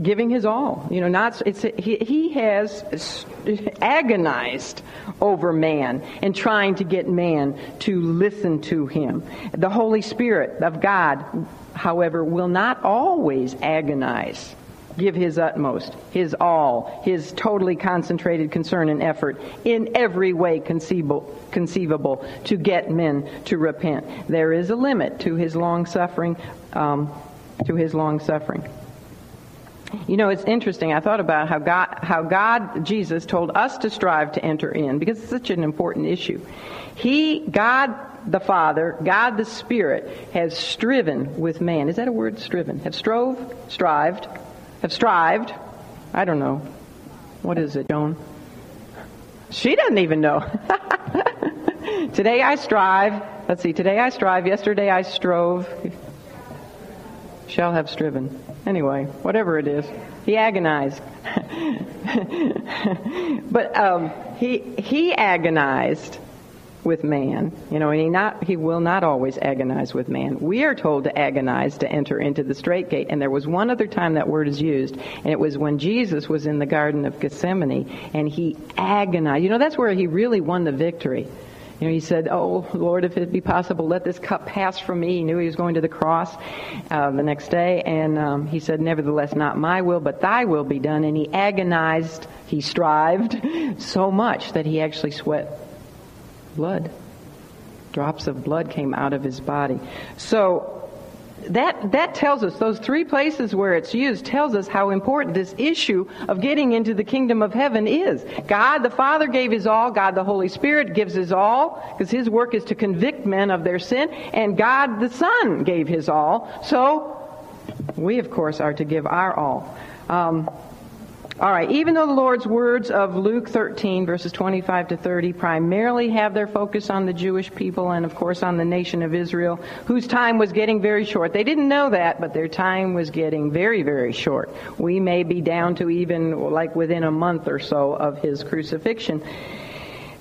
giving his all. You know, not it's he, he has agonized over man and trying to get man to listen to him. The Holy Spirit of God, however, will not always agonize give his utmost, his all, his totally concentrated concern and effort in every way conceivable, conceivable to get men to repent. There is a limit to his long suffering, um, to his long suffering. You know, it's interesting. I thought about how God, how God, Jesus, told us to strive to enter in because it's such an important issue. He, God the Father, God the Spirit, has striven with man. Is that a word, striven? Have strove, strived, have strived. I don't know. What is it, Joan? She doesn't even know. today I strive. Let's see. Today I strive. Yesterday I strove. Shall have striven. Anyway, whatever it is. He agonized. but um, he he agonized with man. You know, and he not he will not always agonize with man. We are told to agonize to enter into the strait gate. And there was one other time that word is used, and it was when Jesus was in the Garden of Gethsemane and he agonized. You know, that's where he really won the victory. You know, he said, "Oh Lord, if it be possible, let this cup pass from me." He knew he was going to the cross uh, the next day, and um, he said, "Nevertheless, not my will, but Thy will be done." And he agonized, he strived so much that he actually sweat blood. Drops of blood came out of his body. So that that tells us those three places where it's used tells us how important this issue of getting into the kingdom of heaven is. God the Father gave his all, God the Holy Spirit gives his all because his work is to convict men of their sin and God the Son gave his all. So we of course are to give our all. Um, all right, even though the Lord's words of Luke 13, verses 25 to 30, primarily have their focus on the Jewish people and, of course, on the nation of Israel, whose time was getting very short. They didn't know that, but their time was getting very, very short. We may be down to even like within a month or so of his crucifixion.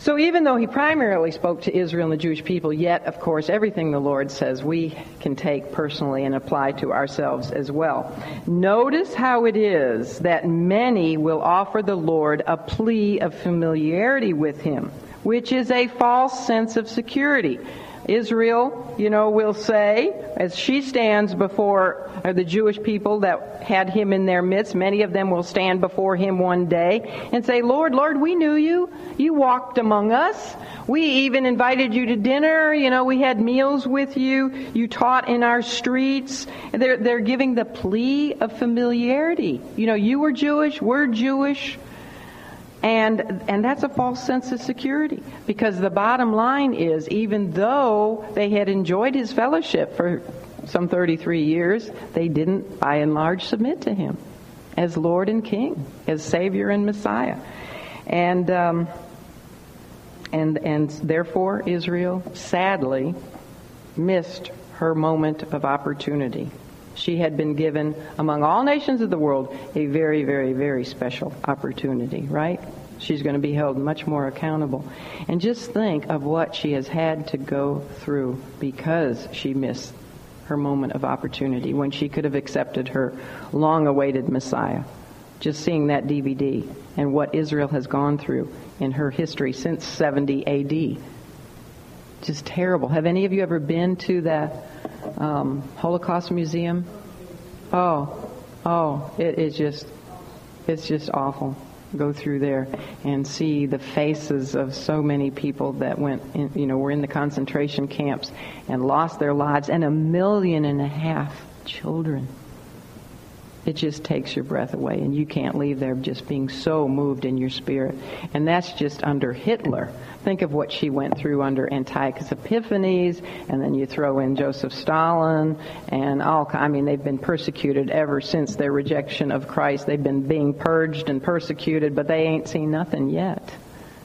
So even though he primarily spoke to Israel and the Jewish people, yet, of course, everything the Lord says we can take personally and apply to ourselves as well. Notice how it is that many will offer the Lord a plea of familiarity with him, which is a false sense of security. Israel, you know, will say, as she stands before uh, the Jewish people that had him in their midst, many of them will stand before him one day and say, Lord, Lord, we knew you. You walked among us. We even invited you to dinner. You know, we had meals with you. You taught in our streets. They're, they're giving the plea of familiarity. You know, you were Jewish, we're Jewish. And, and that's a false sense of security because the bottom line is even though they had enjoyed his fellowship for some 33 years, they didn't by and large submit to him as Lord and King, as Savior and Messiah. And, um, and, and therefore Israel sadly missed her moment of opportunity. She had been given, among all nations of the world, a very, very, very special opportunity, right? She's going to be held much more accountable. And just think of what she has had to go through because she missed her moment of opportunity when she could have accepted her long awaited Messiah. Just seeing that DVD and what Israel has gone through in her history since 70 AD. Just terrible. Have any of you ever been to the um, Holocaust Museum? Oh, oh, it is just, it's just awful. Go through there and see the faces of so many people that went, in, you know, were in the concentration camps and lost their lives, and a million and a half children. It just takes your breath away and you can't leave there just being so moved in your spirit. And that's just under Hitler. Think of what she went through under Antiochus Epiphanes, and then you throw in Joseph Stalin, and all. I mean, they've been persecuted ever since their rejection of Christ. They've been being purged and persecuted, but they ain't seen nothing yet.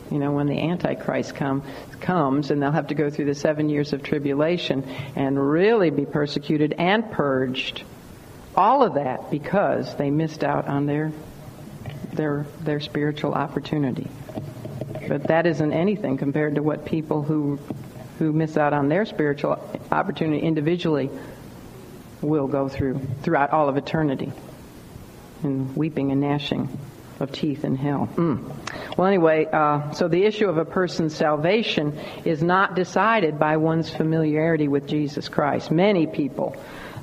You know, when the Antichrist come, comes, and they'll have to go through the seven years of tribulation and really be persecuted and purged. All of that because they missed out on their their their spiritual opportunity. But that isn't anything compared to what people who who miss out on their spiritual opportunity individually will go through throughout all of eternity in weeping and gnashing of teeth in hell. Mm. Well, anyway, uh, so the issue of a person's salvation is not decided by one's familiarity with Jesus Christ. Many people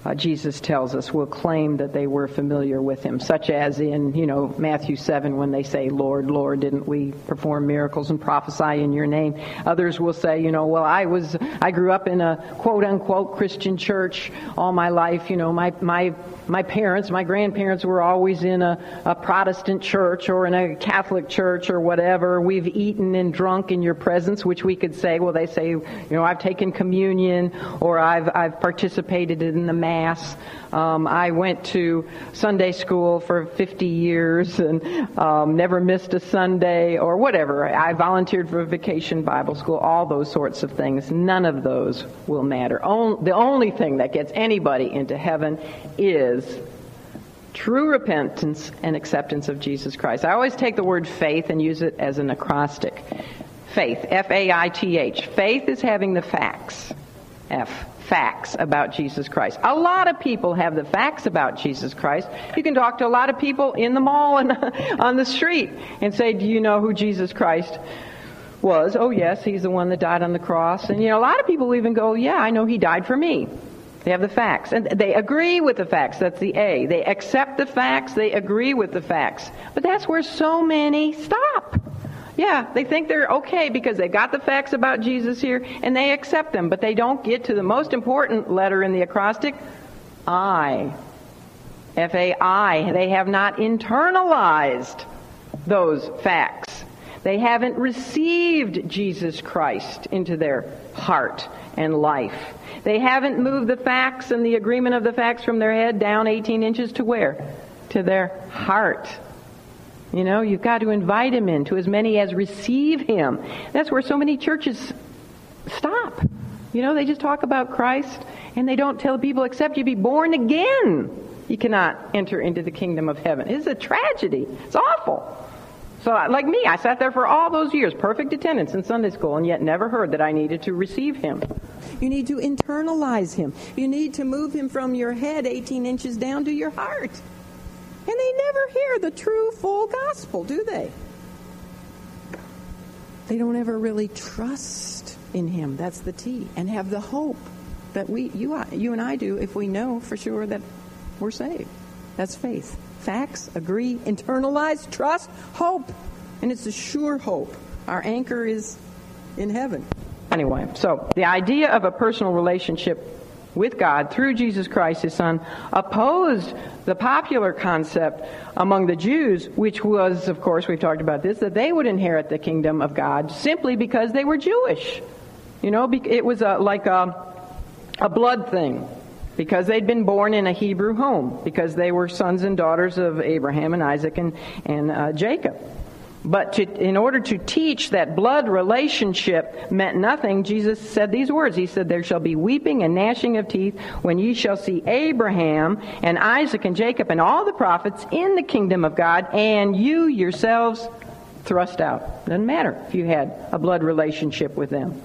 uh, Jesus tells us, will claim that they were familiar with him, such as in, you know, Matthew 7 when they say, Lord, Lord, didn't we perform miracles and prophesy in your name? Others will say, you know, well, I was, I grew up in a quote unquote Christian church all my life, you know, my, my my parents, my grandparents were always in a, a Protestant church or in a Catholic church or whatever. We've eaten and drunk in your presence, which we could say, well, they say, you know, I've taken communion or I've, I've participated in the Mass. Um, I went to Sunday school for 50 years and um, never missed a Sunday or whatever. I volunteered for vacation Bible school, all those sorts of things. None of those will matter. the only thing that gets anybody into heaven is true repentance and acceptance of Jesus Christ. I always take the word faith and use it as an acrostic. Faith, F A I T H. Faith is having the facts. F facts about Jesus Christ. A lot of people have the facts about Jesus Christ. You can talk to a lot of people in the mall and on the street and say, Do you know who Jesus Christ was? Oh, yes, he's the one that died on the cross. And, you know, a lot of people even go, Yeah, I know he died for me. They have the facts. And they agree with the facts. That's the A. They accept the facts. They agree with the facts. But that's where so many stop. Yeah, they think they're okay because they got the facts about Jesus here and they accept them, but they don't get to the most important letter in the acrostic, I. F A I. They have not internalized those facts. They haven't received Jesus Christ into their heart and life. They haven't moved the facts and the agreement of the facts from their head down 18 inches to where? To their heart. You know, you've got to invite him in to as many as receive him. That's where so many churches stop. You know, they just talk about Christ and they don't tell people except you be born again. You cannot enter into the kingdom of heaven. It's a tragedy. It's awful. So, uh, like me, I sat there for all those years, perfect attendance in Sunday school, and yet never heard that I needed to receive him. You need to internalize him. You need to move him from your head 18 inches down to your heart. And they never hear the true, full gospel, do they? They don't ever really trust in him. That's the T. And have the hope that we, you, you and I do if we know for sure that we're saved. That's faith. Facts, agree, internalize, trust, hope. And it's a sure hope. Our anchor is in heaven. Anyway, so the idea of a personal relationship with God through Jesus Christ, his son, opposed the popular concept among the Jews, which was, of course, we've talked about this, that they would inherit the kingdom of God simply because they were Jewish. You know, it was a, like a, a blood thing. Because they'd been born in a Hebrew home, because they were sons and daughters of Abraham and Isaac and, and uh, Jacob. But to, in order to teach that blood relationship meant nothing, Jesus said these words. He said, There shall be weeping and gnashing of teeth when ye shall see Abraham and Isaac and Jacob and all the prophets in the kingdom of God, and you yourselves thrust out. Doesn't matter if you had a blood relationship with them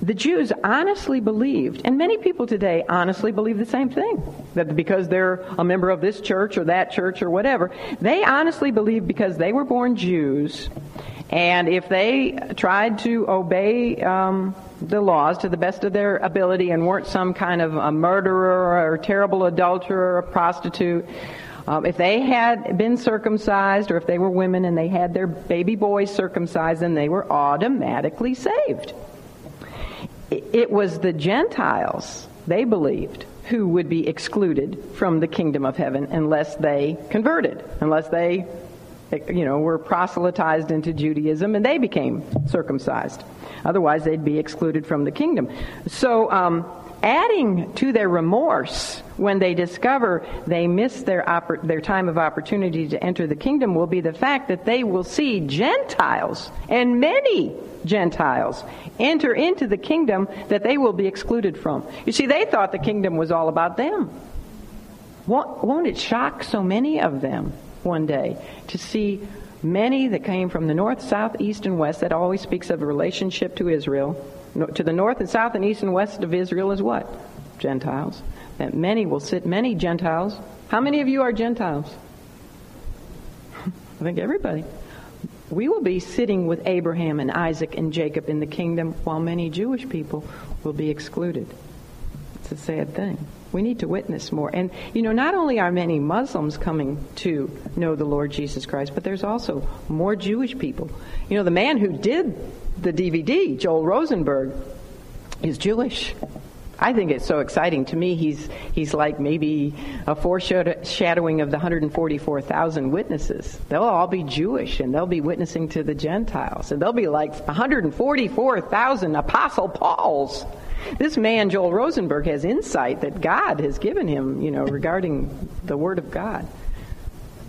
the Jews honestly believed, and many people today honestly believe the same thing, that because they're a member of this church or that church or whatever, they honestly believe because they were born Jews, and if they tried to obey um, the laws to the best of their ability and weren't some kind of a murderer or terrible adulterer or a prostitute, um, if they had been circumcised or if they were women and they had their baby boys circumcised, then they were automatically saved it was the Gentiles, they believed, who would be excluded from the kingdom of heaven unless they converted, unless they, you know, were proselytized into Judaism and they became circumcised. Otherwise, they'd be excluded from the kingdom. So, um, adding to their remorse when they discover they missed their, oppor- their time of opportunity to enter the kingdom will be the fact that they will see Gentiles, and many Gentiles, enter into the kingdom that they will be excluded from. You see, they thought the kingdom was all about them. Won't it shock so many of them one day to see many that came from the north, south, east, and west that always speaks of a relationship to Israel to the north and south and east and west of Israel is what? Gentiles. That many will sit, many Gentiles. How many of you are Gentiles? I think everybody. We will be sitting with Abraham and Isaac and Jacob in the kingdom while many Jewish people will be excluded. It's a sad thing. We need to witness more. And, you know, not only are many Muslims coming to know the Lord Jesus Christ, but there's also more Jewish people. You know, the man who did the DVD, Joel Rosenberg, is Jewish. I think it's so exciting. To me, he's, he's like maybe a foreshadowing of the 144,000 witnesses. They'll all be Jewish and they'll be witnessing to the Gentiles. And they'll be like 144,000 Apostle Pauls. This man, Joel Rosenberg, has insight that God has given him, you know, regarding the Word of God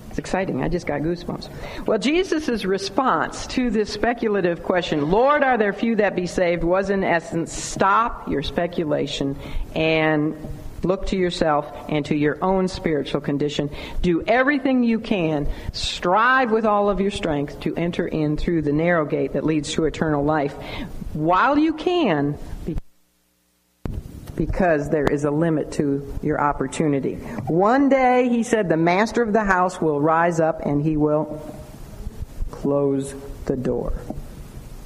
It's exciting. I just got goosebumps. Well, Jesus' response to this speculative question, Lord, are there few that be saved, was in essence, stop your speculation and look to yourself and to your own spiritual condition. Do everything you can. Strive with all of your strength to enter in through the narrow gate that leads to eternal life. While you can, because there is a limit to your opportunity. One day, he said, the master of the house will rise up and he will close the door.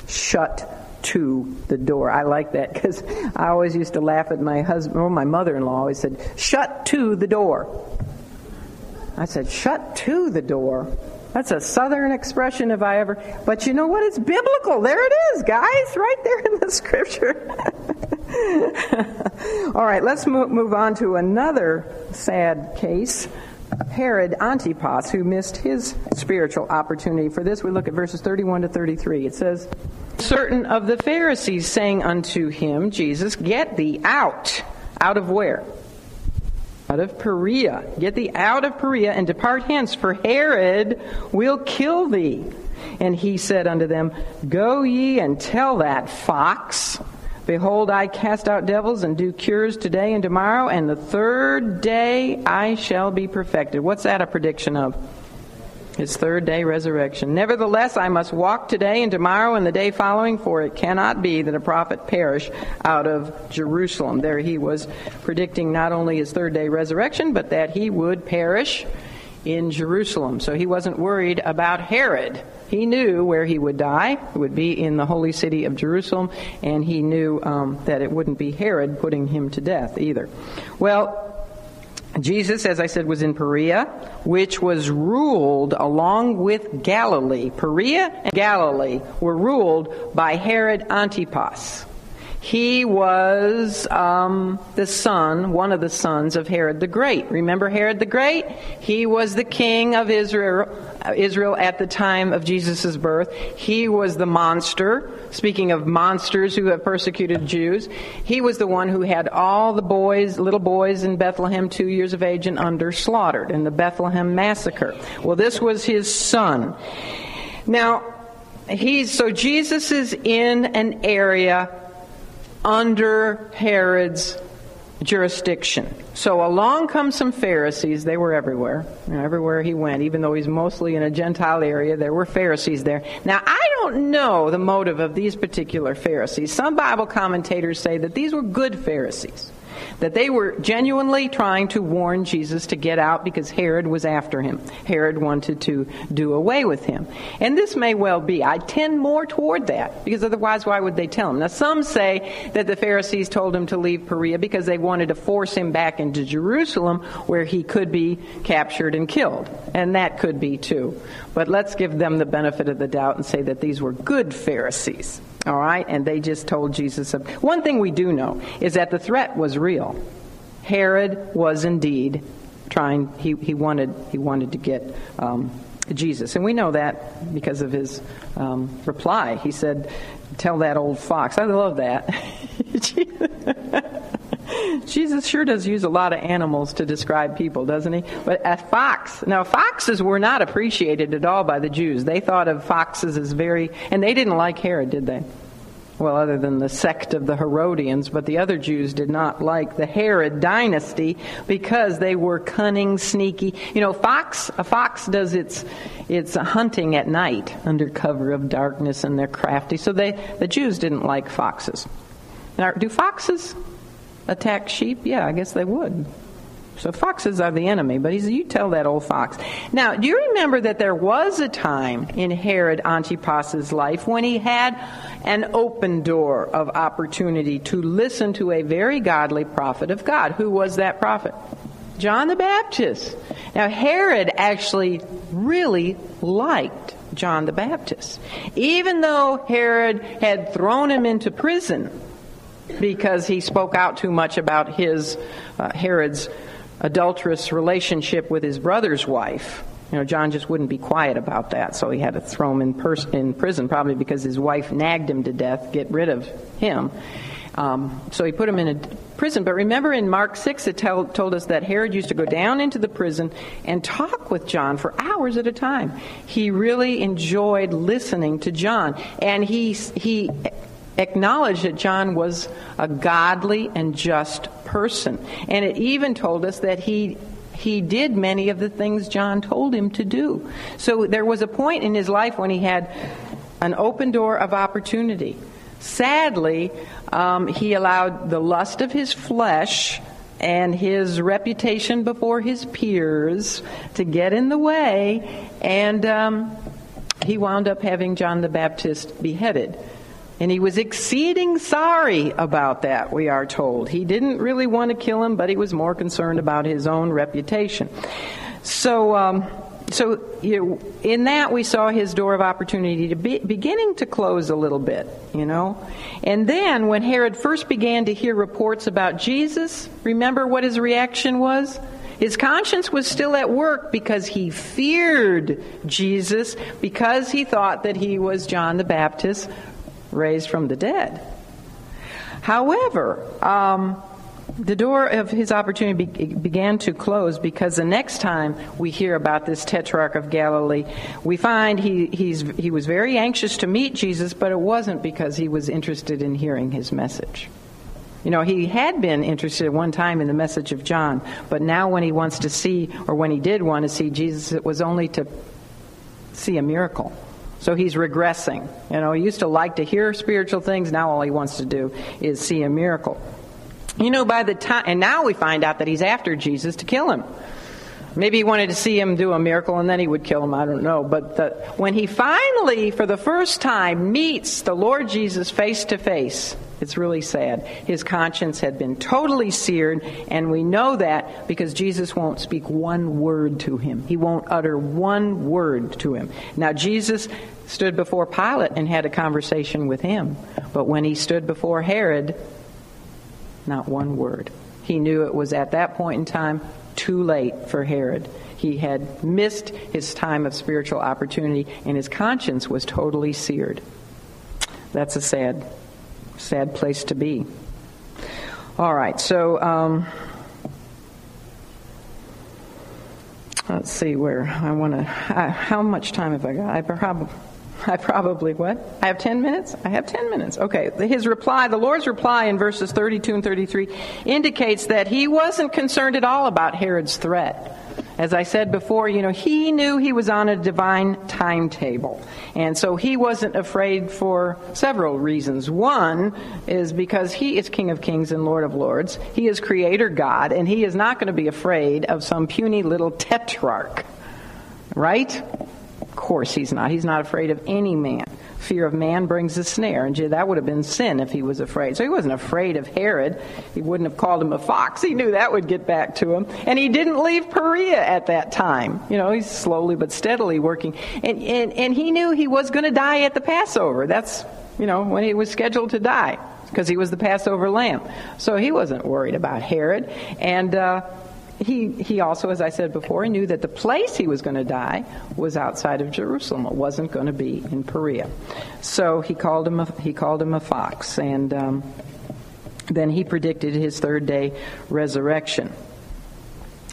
Shut to the door. I like that because I always used to laugh at my husband or my mother-in-law always said, "Shut to the door." I said, "Shut to the door." That's a southern expression if I ever. But you know what? It's biblical. There it is, guys, right there in the scripture. All right, let's move on to another sad case. Herod Antipas, who missed his spiritual opportunity. For this, we look at verses 31 to 33. It says, Certain of the Pharisees saying unto him, Jesus, get thee out. Out of where? Out of Perea. Get thee out of Perea and depart hence, for Herod will kill thee. And he said unto them, Go ye and tell that fox Behold, I cast out devils and do cures today and tomorrow, and the third day I shall be perfected. What's that a prediction of? His third day resurrection. Nevertheless, I must walk today and tomorrow and the day following, for it cannot be that a prophet perish out of Jerusalem. There he was predicting not only his third day resurrection, but that he would perish in Jerusalem. So he wasn't worried about Herod. He knew where he would die. It would be in the holy city of Jerusalem, and he knew um, that it wouldn't be Herod putting him to death either. Well, Jesus, as I said, was in Perea, which was ruled along with Galilee. Perea and Galilee were ruled by Herod Antipas. He was um, the son, one of the sons of Herod the Great. Remember Herod the Great? He was the king of Israel, Israel at the time of Jesus' birth. He was the monster. Speaking of monsters who have persecuted Jews, he was the one who had all the boys, little boys in Bethlehem, two years of age and under, slaughtered in the Bethlehem massacre. Well, this was his son. Now, he's so Jesus is in an area under Herod's jurisdiction. So along come some Pharisees. They were everywhere, you know, everywhere he went. Even though he's mostly in a Gentile area, there were Pharisees there. Now I don't know the motive of these particular Pharisees. Some Bible commentators say that these were good Pharisees that they were genuinely trying to warn Jesus to get out because Herod was after him. Herod wanted to do away with him. And this may well be. I tend more toward that because otherwise, why would they tell him? Now, some say that the Pharisees told him to leave Perea because they wanted to force him back into Jerusalem where he could be captured and killed. And that could be too. But let's give them the benefit of the doubt and say that these were good Pharisees. All right? And they just told Jesus. One thing we do know is that the threat was real. Herod was indeed trying, he, he, wanted, he wanted to get um, Jesus. And we know that because of his um, reply. He said, Tell that old fox. I love that. Jesus sure does use a lot of animals to describe people, doesn't he? But a fox. Now, foxes were not appreciated at all by the Jews. They thought of foxes as very, and they didn't like Herod, did they? well, other than the sect of the Herodians, but the other Jews did not like the Herod dynasty because they were cunning, sneaky. You know, fox a fox does its its hunting at night under cover of darkness, and they're crafty. So they the Jews didn't like foxes. Now, do foxes attack sheep? Yeah, I guess they would. So foxes are the enemy, but he's, you tell that old fox. Now, do you remember that there was a time in Herod Antipas's life when he had an open door of opportunity to listen to a very godly prophet of God? Who was that prophet? John the Baptist. Now, Herod actually really liked John the Baptist. Even though Herod had thrown him into prison because he spoke out too much about his, uh, Herod's adulterous relationship with his brother's wife. You know, John just wouldn't be quiet about that, so he had to throw him in, pers- in prison, probably because his wife nagged him to death, get rid of him. Um, so he put him in a prison. But remember in Mark 6, it tell, told us that Herod used to go down into the prison and talk with John for hours at a time. He really enjoyed listening to John. And he, he acknowledged that John was a godly and just person. And it even told us that he he did many of the things John told him to do. So there was a point in his life when he had an open door of opportunity. Sadly, um, he allowed the lust of his flesh and his reputation before his peers to get in the way, and um, he wound up having John the Baptist beheaded. And he was exceeding sorry about that, we are told. He didn't really want to kill him, but he was more concerned about his own reputation. So, um, so you know, in that we saw his door of opportunity to be, beginning to close a little bit, you know. And then when Herod first began to hear reports about Jesus, remember what his reaction was? His conscience was still at work because he feared Jesus, because he thought that he was John the Baptist raised from the dead. However, um, the door of his opportunity be- began to close because the next time we hear about this tetrarch of Galilee, we find he, he was very anxious to meet Jesus, but it wasn't because he was interested in hearing his message. You know, he had been interested at one time in the message of John, but now when he wants to see, or when he did want to see Jesus, it was only to see a miracle. So he's regressing. You know, he used to like to hear spiritual things. Now all he wants to do is see a miracle. You know, by the time, and now we find out that he's after Jesus to kill him. Maybe he wanted to see him do a miracle and then he would kill him. I don't know. But the, when he finally, for the first time, meets the Lord Jesus face to face, it's really sad. His conscience had been totally seared, and we know that because Jesus won't speak one word to him. He won't utter one word to him. Now, Jesus stood before Pilate and had a conversation with him, but when he stood before Herod, not one word. He knew it was at that point in time too late for Herod. He had missed his time of spiritual opportunity, and his conscience was totally seared. That's a sad sad place to be. All right, so um, let's see where I want to. How much time have I got? I probably. I probably what? I have 10 minutes? I have 10 minutes. Okay. His reply, the Lord's reply in verses 32 and 33 indicates that he wasn't concerned at all about Herod's threat. As I said before, you know, he knew he was on a divine timetable. And so he wasn't afraid for several reasons. One is because he is King of Kings and Lord of Lords. He is Creator God, and he is not going to be afraid of some puny little tetrarch. Right? Course he's not. He's not afraid of any man fear of man brings a snare. And that would have been sin if he was afraid. So he wasn't afraid of Herod. He wouldn't have called him a fox. He knew that would get back to him. And he didn't leave Perea at that time. You know, he's slowly but steadily working. And, and, and he knew he was going to die at the Passover. That's, you know, when he was scheduled to die. because he was the Passover lamb. So he wasn't worried about Herod. And uh, he, he also, as I said before, knew that the place he was going to die was outside of Jerusalem. It wasn't going to be in Perea. So he called him a, he called him a fox. And um, then he predicted his third day resurrection.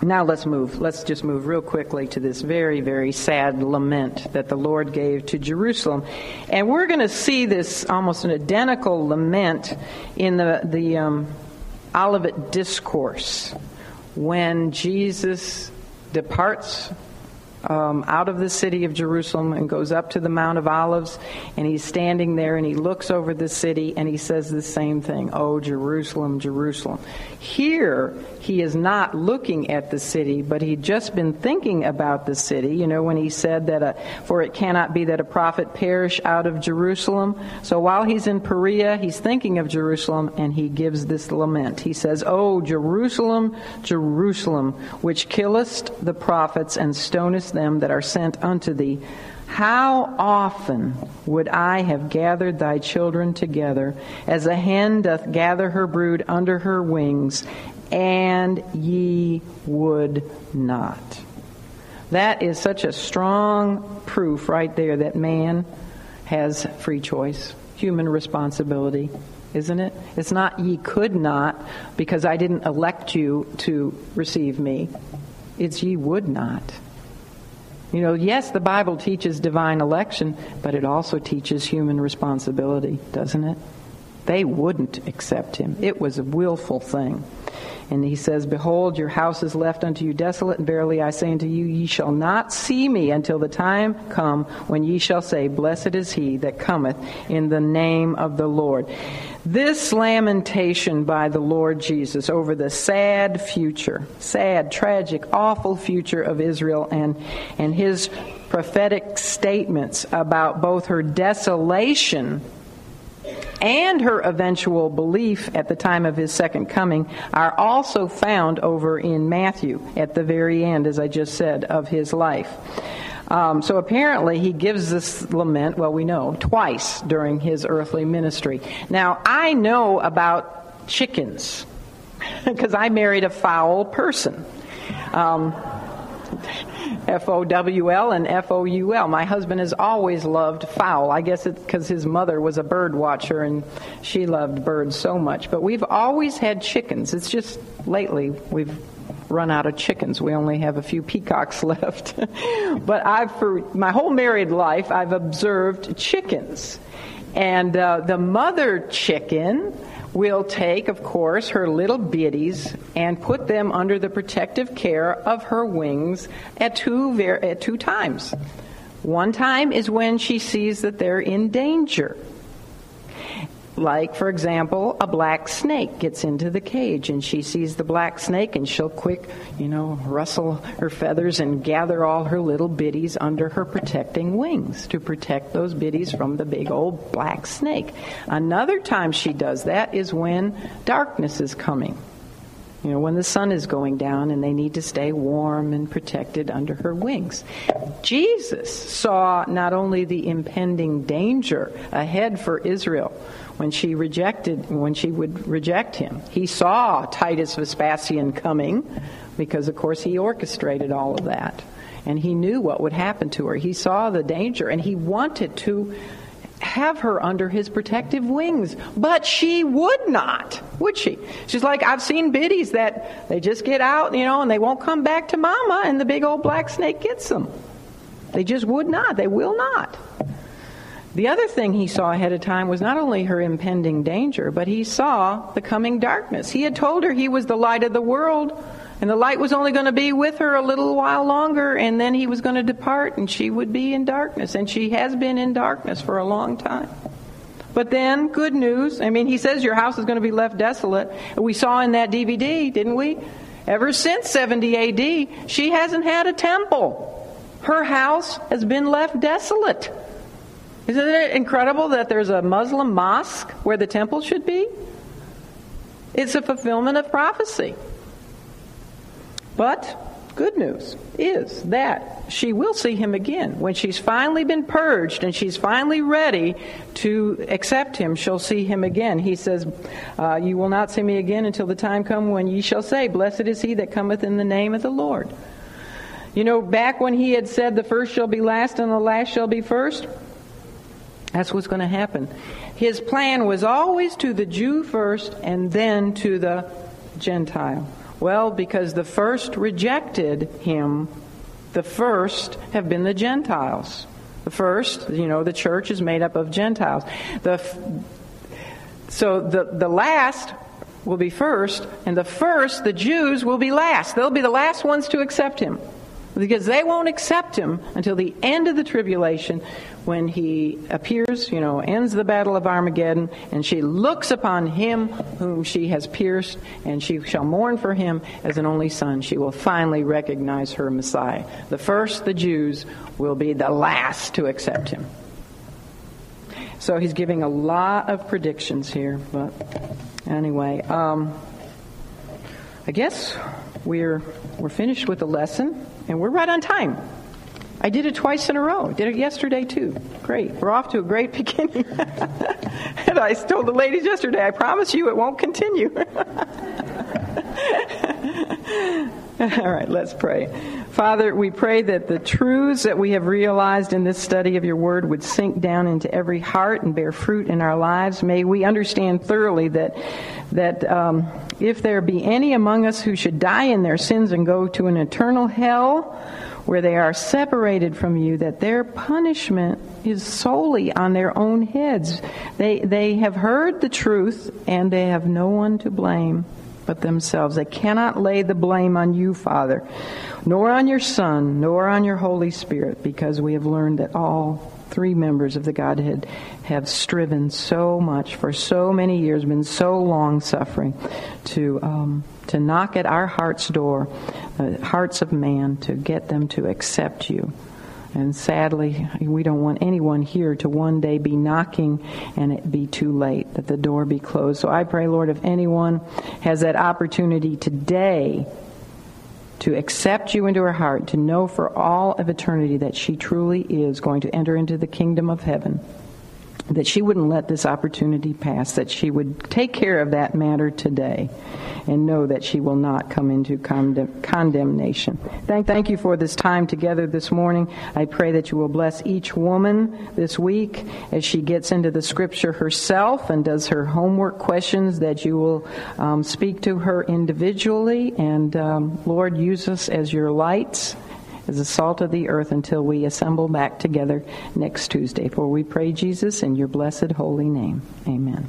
Now let's move. Let's just move real quickly to this very, very sad lament that the Lord gave to Jerusalem. And we're going to see this almost an identical lament in the, the um, Olivet Discourse when Jesus departs um, out of the city of Jerusalem and goes up to the Mount of Olives, and he's standing there and he looks over the city and he says the same thing Oh, Jerusalem, Jerusalem. Here, he is not looking at the city, but he'd just been thinking about the city, you know, when he said that, a, for it cannot be that a prophet perish out of Jerusalem. So while he's in Perea, he's thinking of Jerusalem and he gives this lament. He says, Oh, Jerusalem, Jerusalem, which killest the prophets and stonest them that are sent unto thee. How often would I have gathered thy children together, as a hen doth gather her brood under her wings, and ye would not. That is such a strong proof right there that man has free choice, human responsibility, isn't it? It's not ye could not because I didn't elect you to receive me. It's ye would not. You know, yes, the Bible teaches divine election, but it also teaches human responsibility, doesn't it? They wouldn't accept him. It was a willful thing. And he says, Behold, your house is left unto you desolate, and verily I say unto you, ye shall not see me until the time come when ye shall say, Blessed is he that cometh in the name of the Lord. This lamentation by the Lord Jesus over the sad future, sad, tragic, awful future of Israel and, and his prophetic statements about both her desolation and her eventual belief at the time of his second coming are also found over in Matthew at the very end, as I just said, of his life. Um, so apparently he gives this lament, well, we know, twice during his earthly ministry. Now, I know about chickens because I married a fowl person. Um, F O W L and F O U L. My husband has always loved fowl. I guess it's because his mother was a bird watcher and she loved birds so much. But we've always had chickens. It's just lately we've run out of chickens. We only have a few peacocks left. but I've, for my whole married life, I've observed chickens. And uh, the mother chicken will take, of course, her little biddies and put them under the protective care of her wings at two, ver- at two times. One time is when she sees that they're in danger. Like, for example, a black snake gets into the cage and she sees the black snake and she'll quick, you know, rustle her feathers and gather all her little biddies under her protecting wings to protect those biddies from the big old black snake. Another time she does that is when darkness is coming. You know, when the sun is going down and they need to stay warm and protected under her wings. Jesus saw not only the impending danger ahead for Israel, when she rejected, when she would reject him. He saw Titus Vespasian coming because, of course, he orchestrated all of that. And he knew what would happen to her. He saw the danger and he wanted to have her under his protective wings. But she would not, would she? She's like, I've seen biddies that they just get out, you know, and they won't come back to mama, and the big old black snake gets them. They just would not. They will not. The other thing he saw ahead of time was not only her impending danger, but he saw the coming darkness. He had told her he was the light of the world, and the light was only going to be with her a little while longer, and then he was going to depart, and she would be in darkness. And she has been in darkness for a long time. But then, good news. I mean, he says your house is going to be left desolate. We saw in that DVD, didn't we? Ever since 70 AD, she hasn't had a temple. Her house has been left desolate. Isn't it incredible that there's a Muslim mosque where the temple should be? It's a fulfillment of prophecy. But good news is that she will see him again. When she's finally been purged and she's finally ready to accept him, she'll see him again. He says, uh, You will not see me again until the time come when ye shall say, Blessed is he that cometh in the name of the Lord. You know, back when he had said, The first shall be last and the last shall be first, that's what's going to happen. His plan was always to the Jew first and then to the Gentile. Well, because the first rejected him, the first have been the Gentiles. The first, you know, the church is made up of Gentiles. The, so the, the last will be first, and the first, the Jews, will be last. They'll be the last ones to accept him because they won't accept him until the end of the tribulation when he appears, you know, ends the battle of Armageddon, and she looks upon him whom she has pierced, and she shall mourn for him as an only son. She will finally recognize her Messiah. The first, the Jews, will be the last to accept him. So he's giving a lot of predictions here, but anyway, um, I guess we're we're finished with the lesson. And we're right on time. I did it twice in a row. Did it yesterday too. Great. We're off to a great beginning. and I told the ladies yesterday, I promise you it won't continue. All right, let's pray. Father, we pray that the truths that we have realized in this study of your word would sink down into every heart and bear fruit in our lives. May we understand thoroughly that that um, if there be any among us who should die in their sins and go to an eternal hell where they are separated from you, that their punishment is solely on their own heads. They, they have heard the truth and they have no one to blame but themselves. They cannot lay the blame on you, Father, nor on your Son, nor on your Holy Spirit, because we have learned that all three members of the Godhead have striven so much for so many years, been so long suffering to um, to knock at our heart's door, the hearts of man, to get them to accept you. And sadly, we don't want anyone here to one day be knocking and it be too late, that the door be closed. So I pray, Lord, if anyone has that opportunity today to accept you into her heart, to know for all of eternity that she truly is going to enter into the kingdom of heaven, that she wouldn't let this opportunity pass, that she would take care of that matter today and know that she will not come into condemn- condemnation. Thank, thank you for this time together this morning. I pray that you will bless each woman this week as she gets into the scripture herself and does her homework questions, that you will um, speak to her individually. And um, Lord, use us as your lights as the salt of the earth until we assemble back together next Tuesday. For we pray, Jesus, in your blessed holy name. Amen.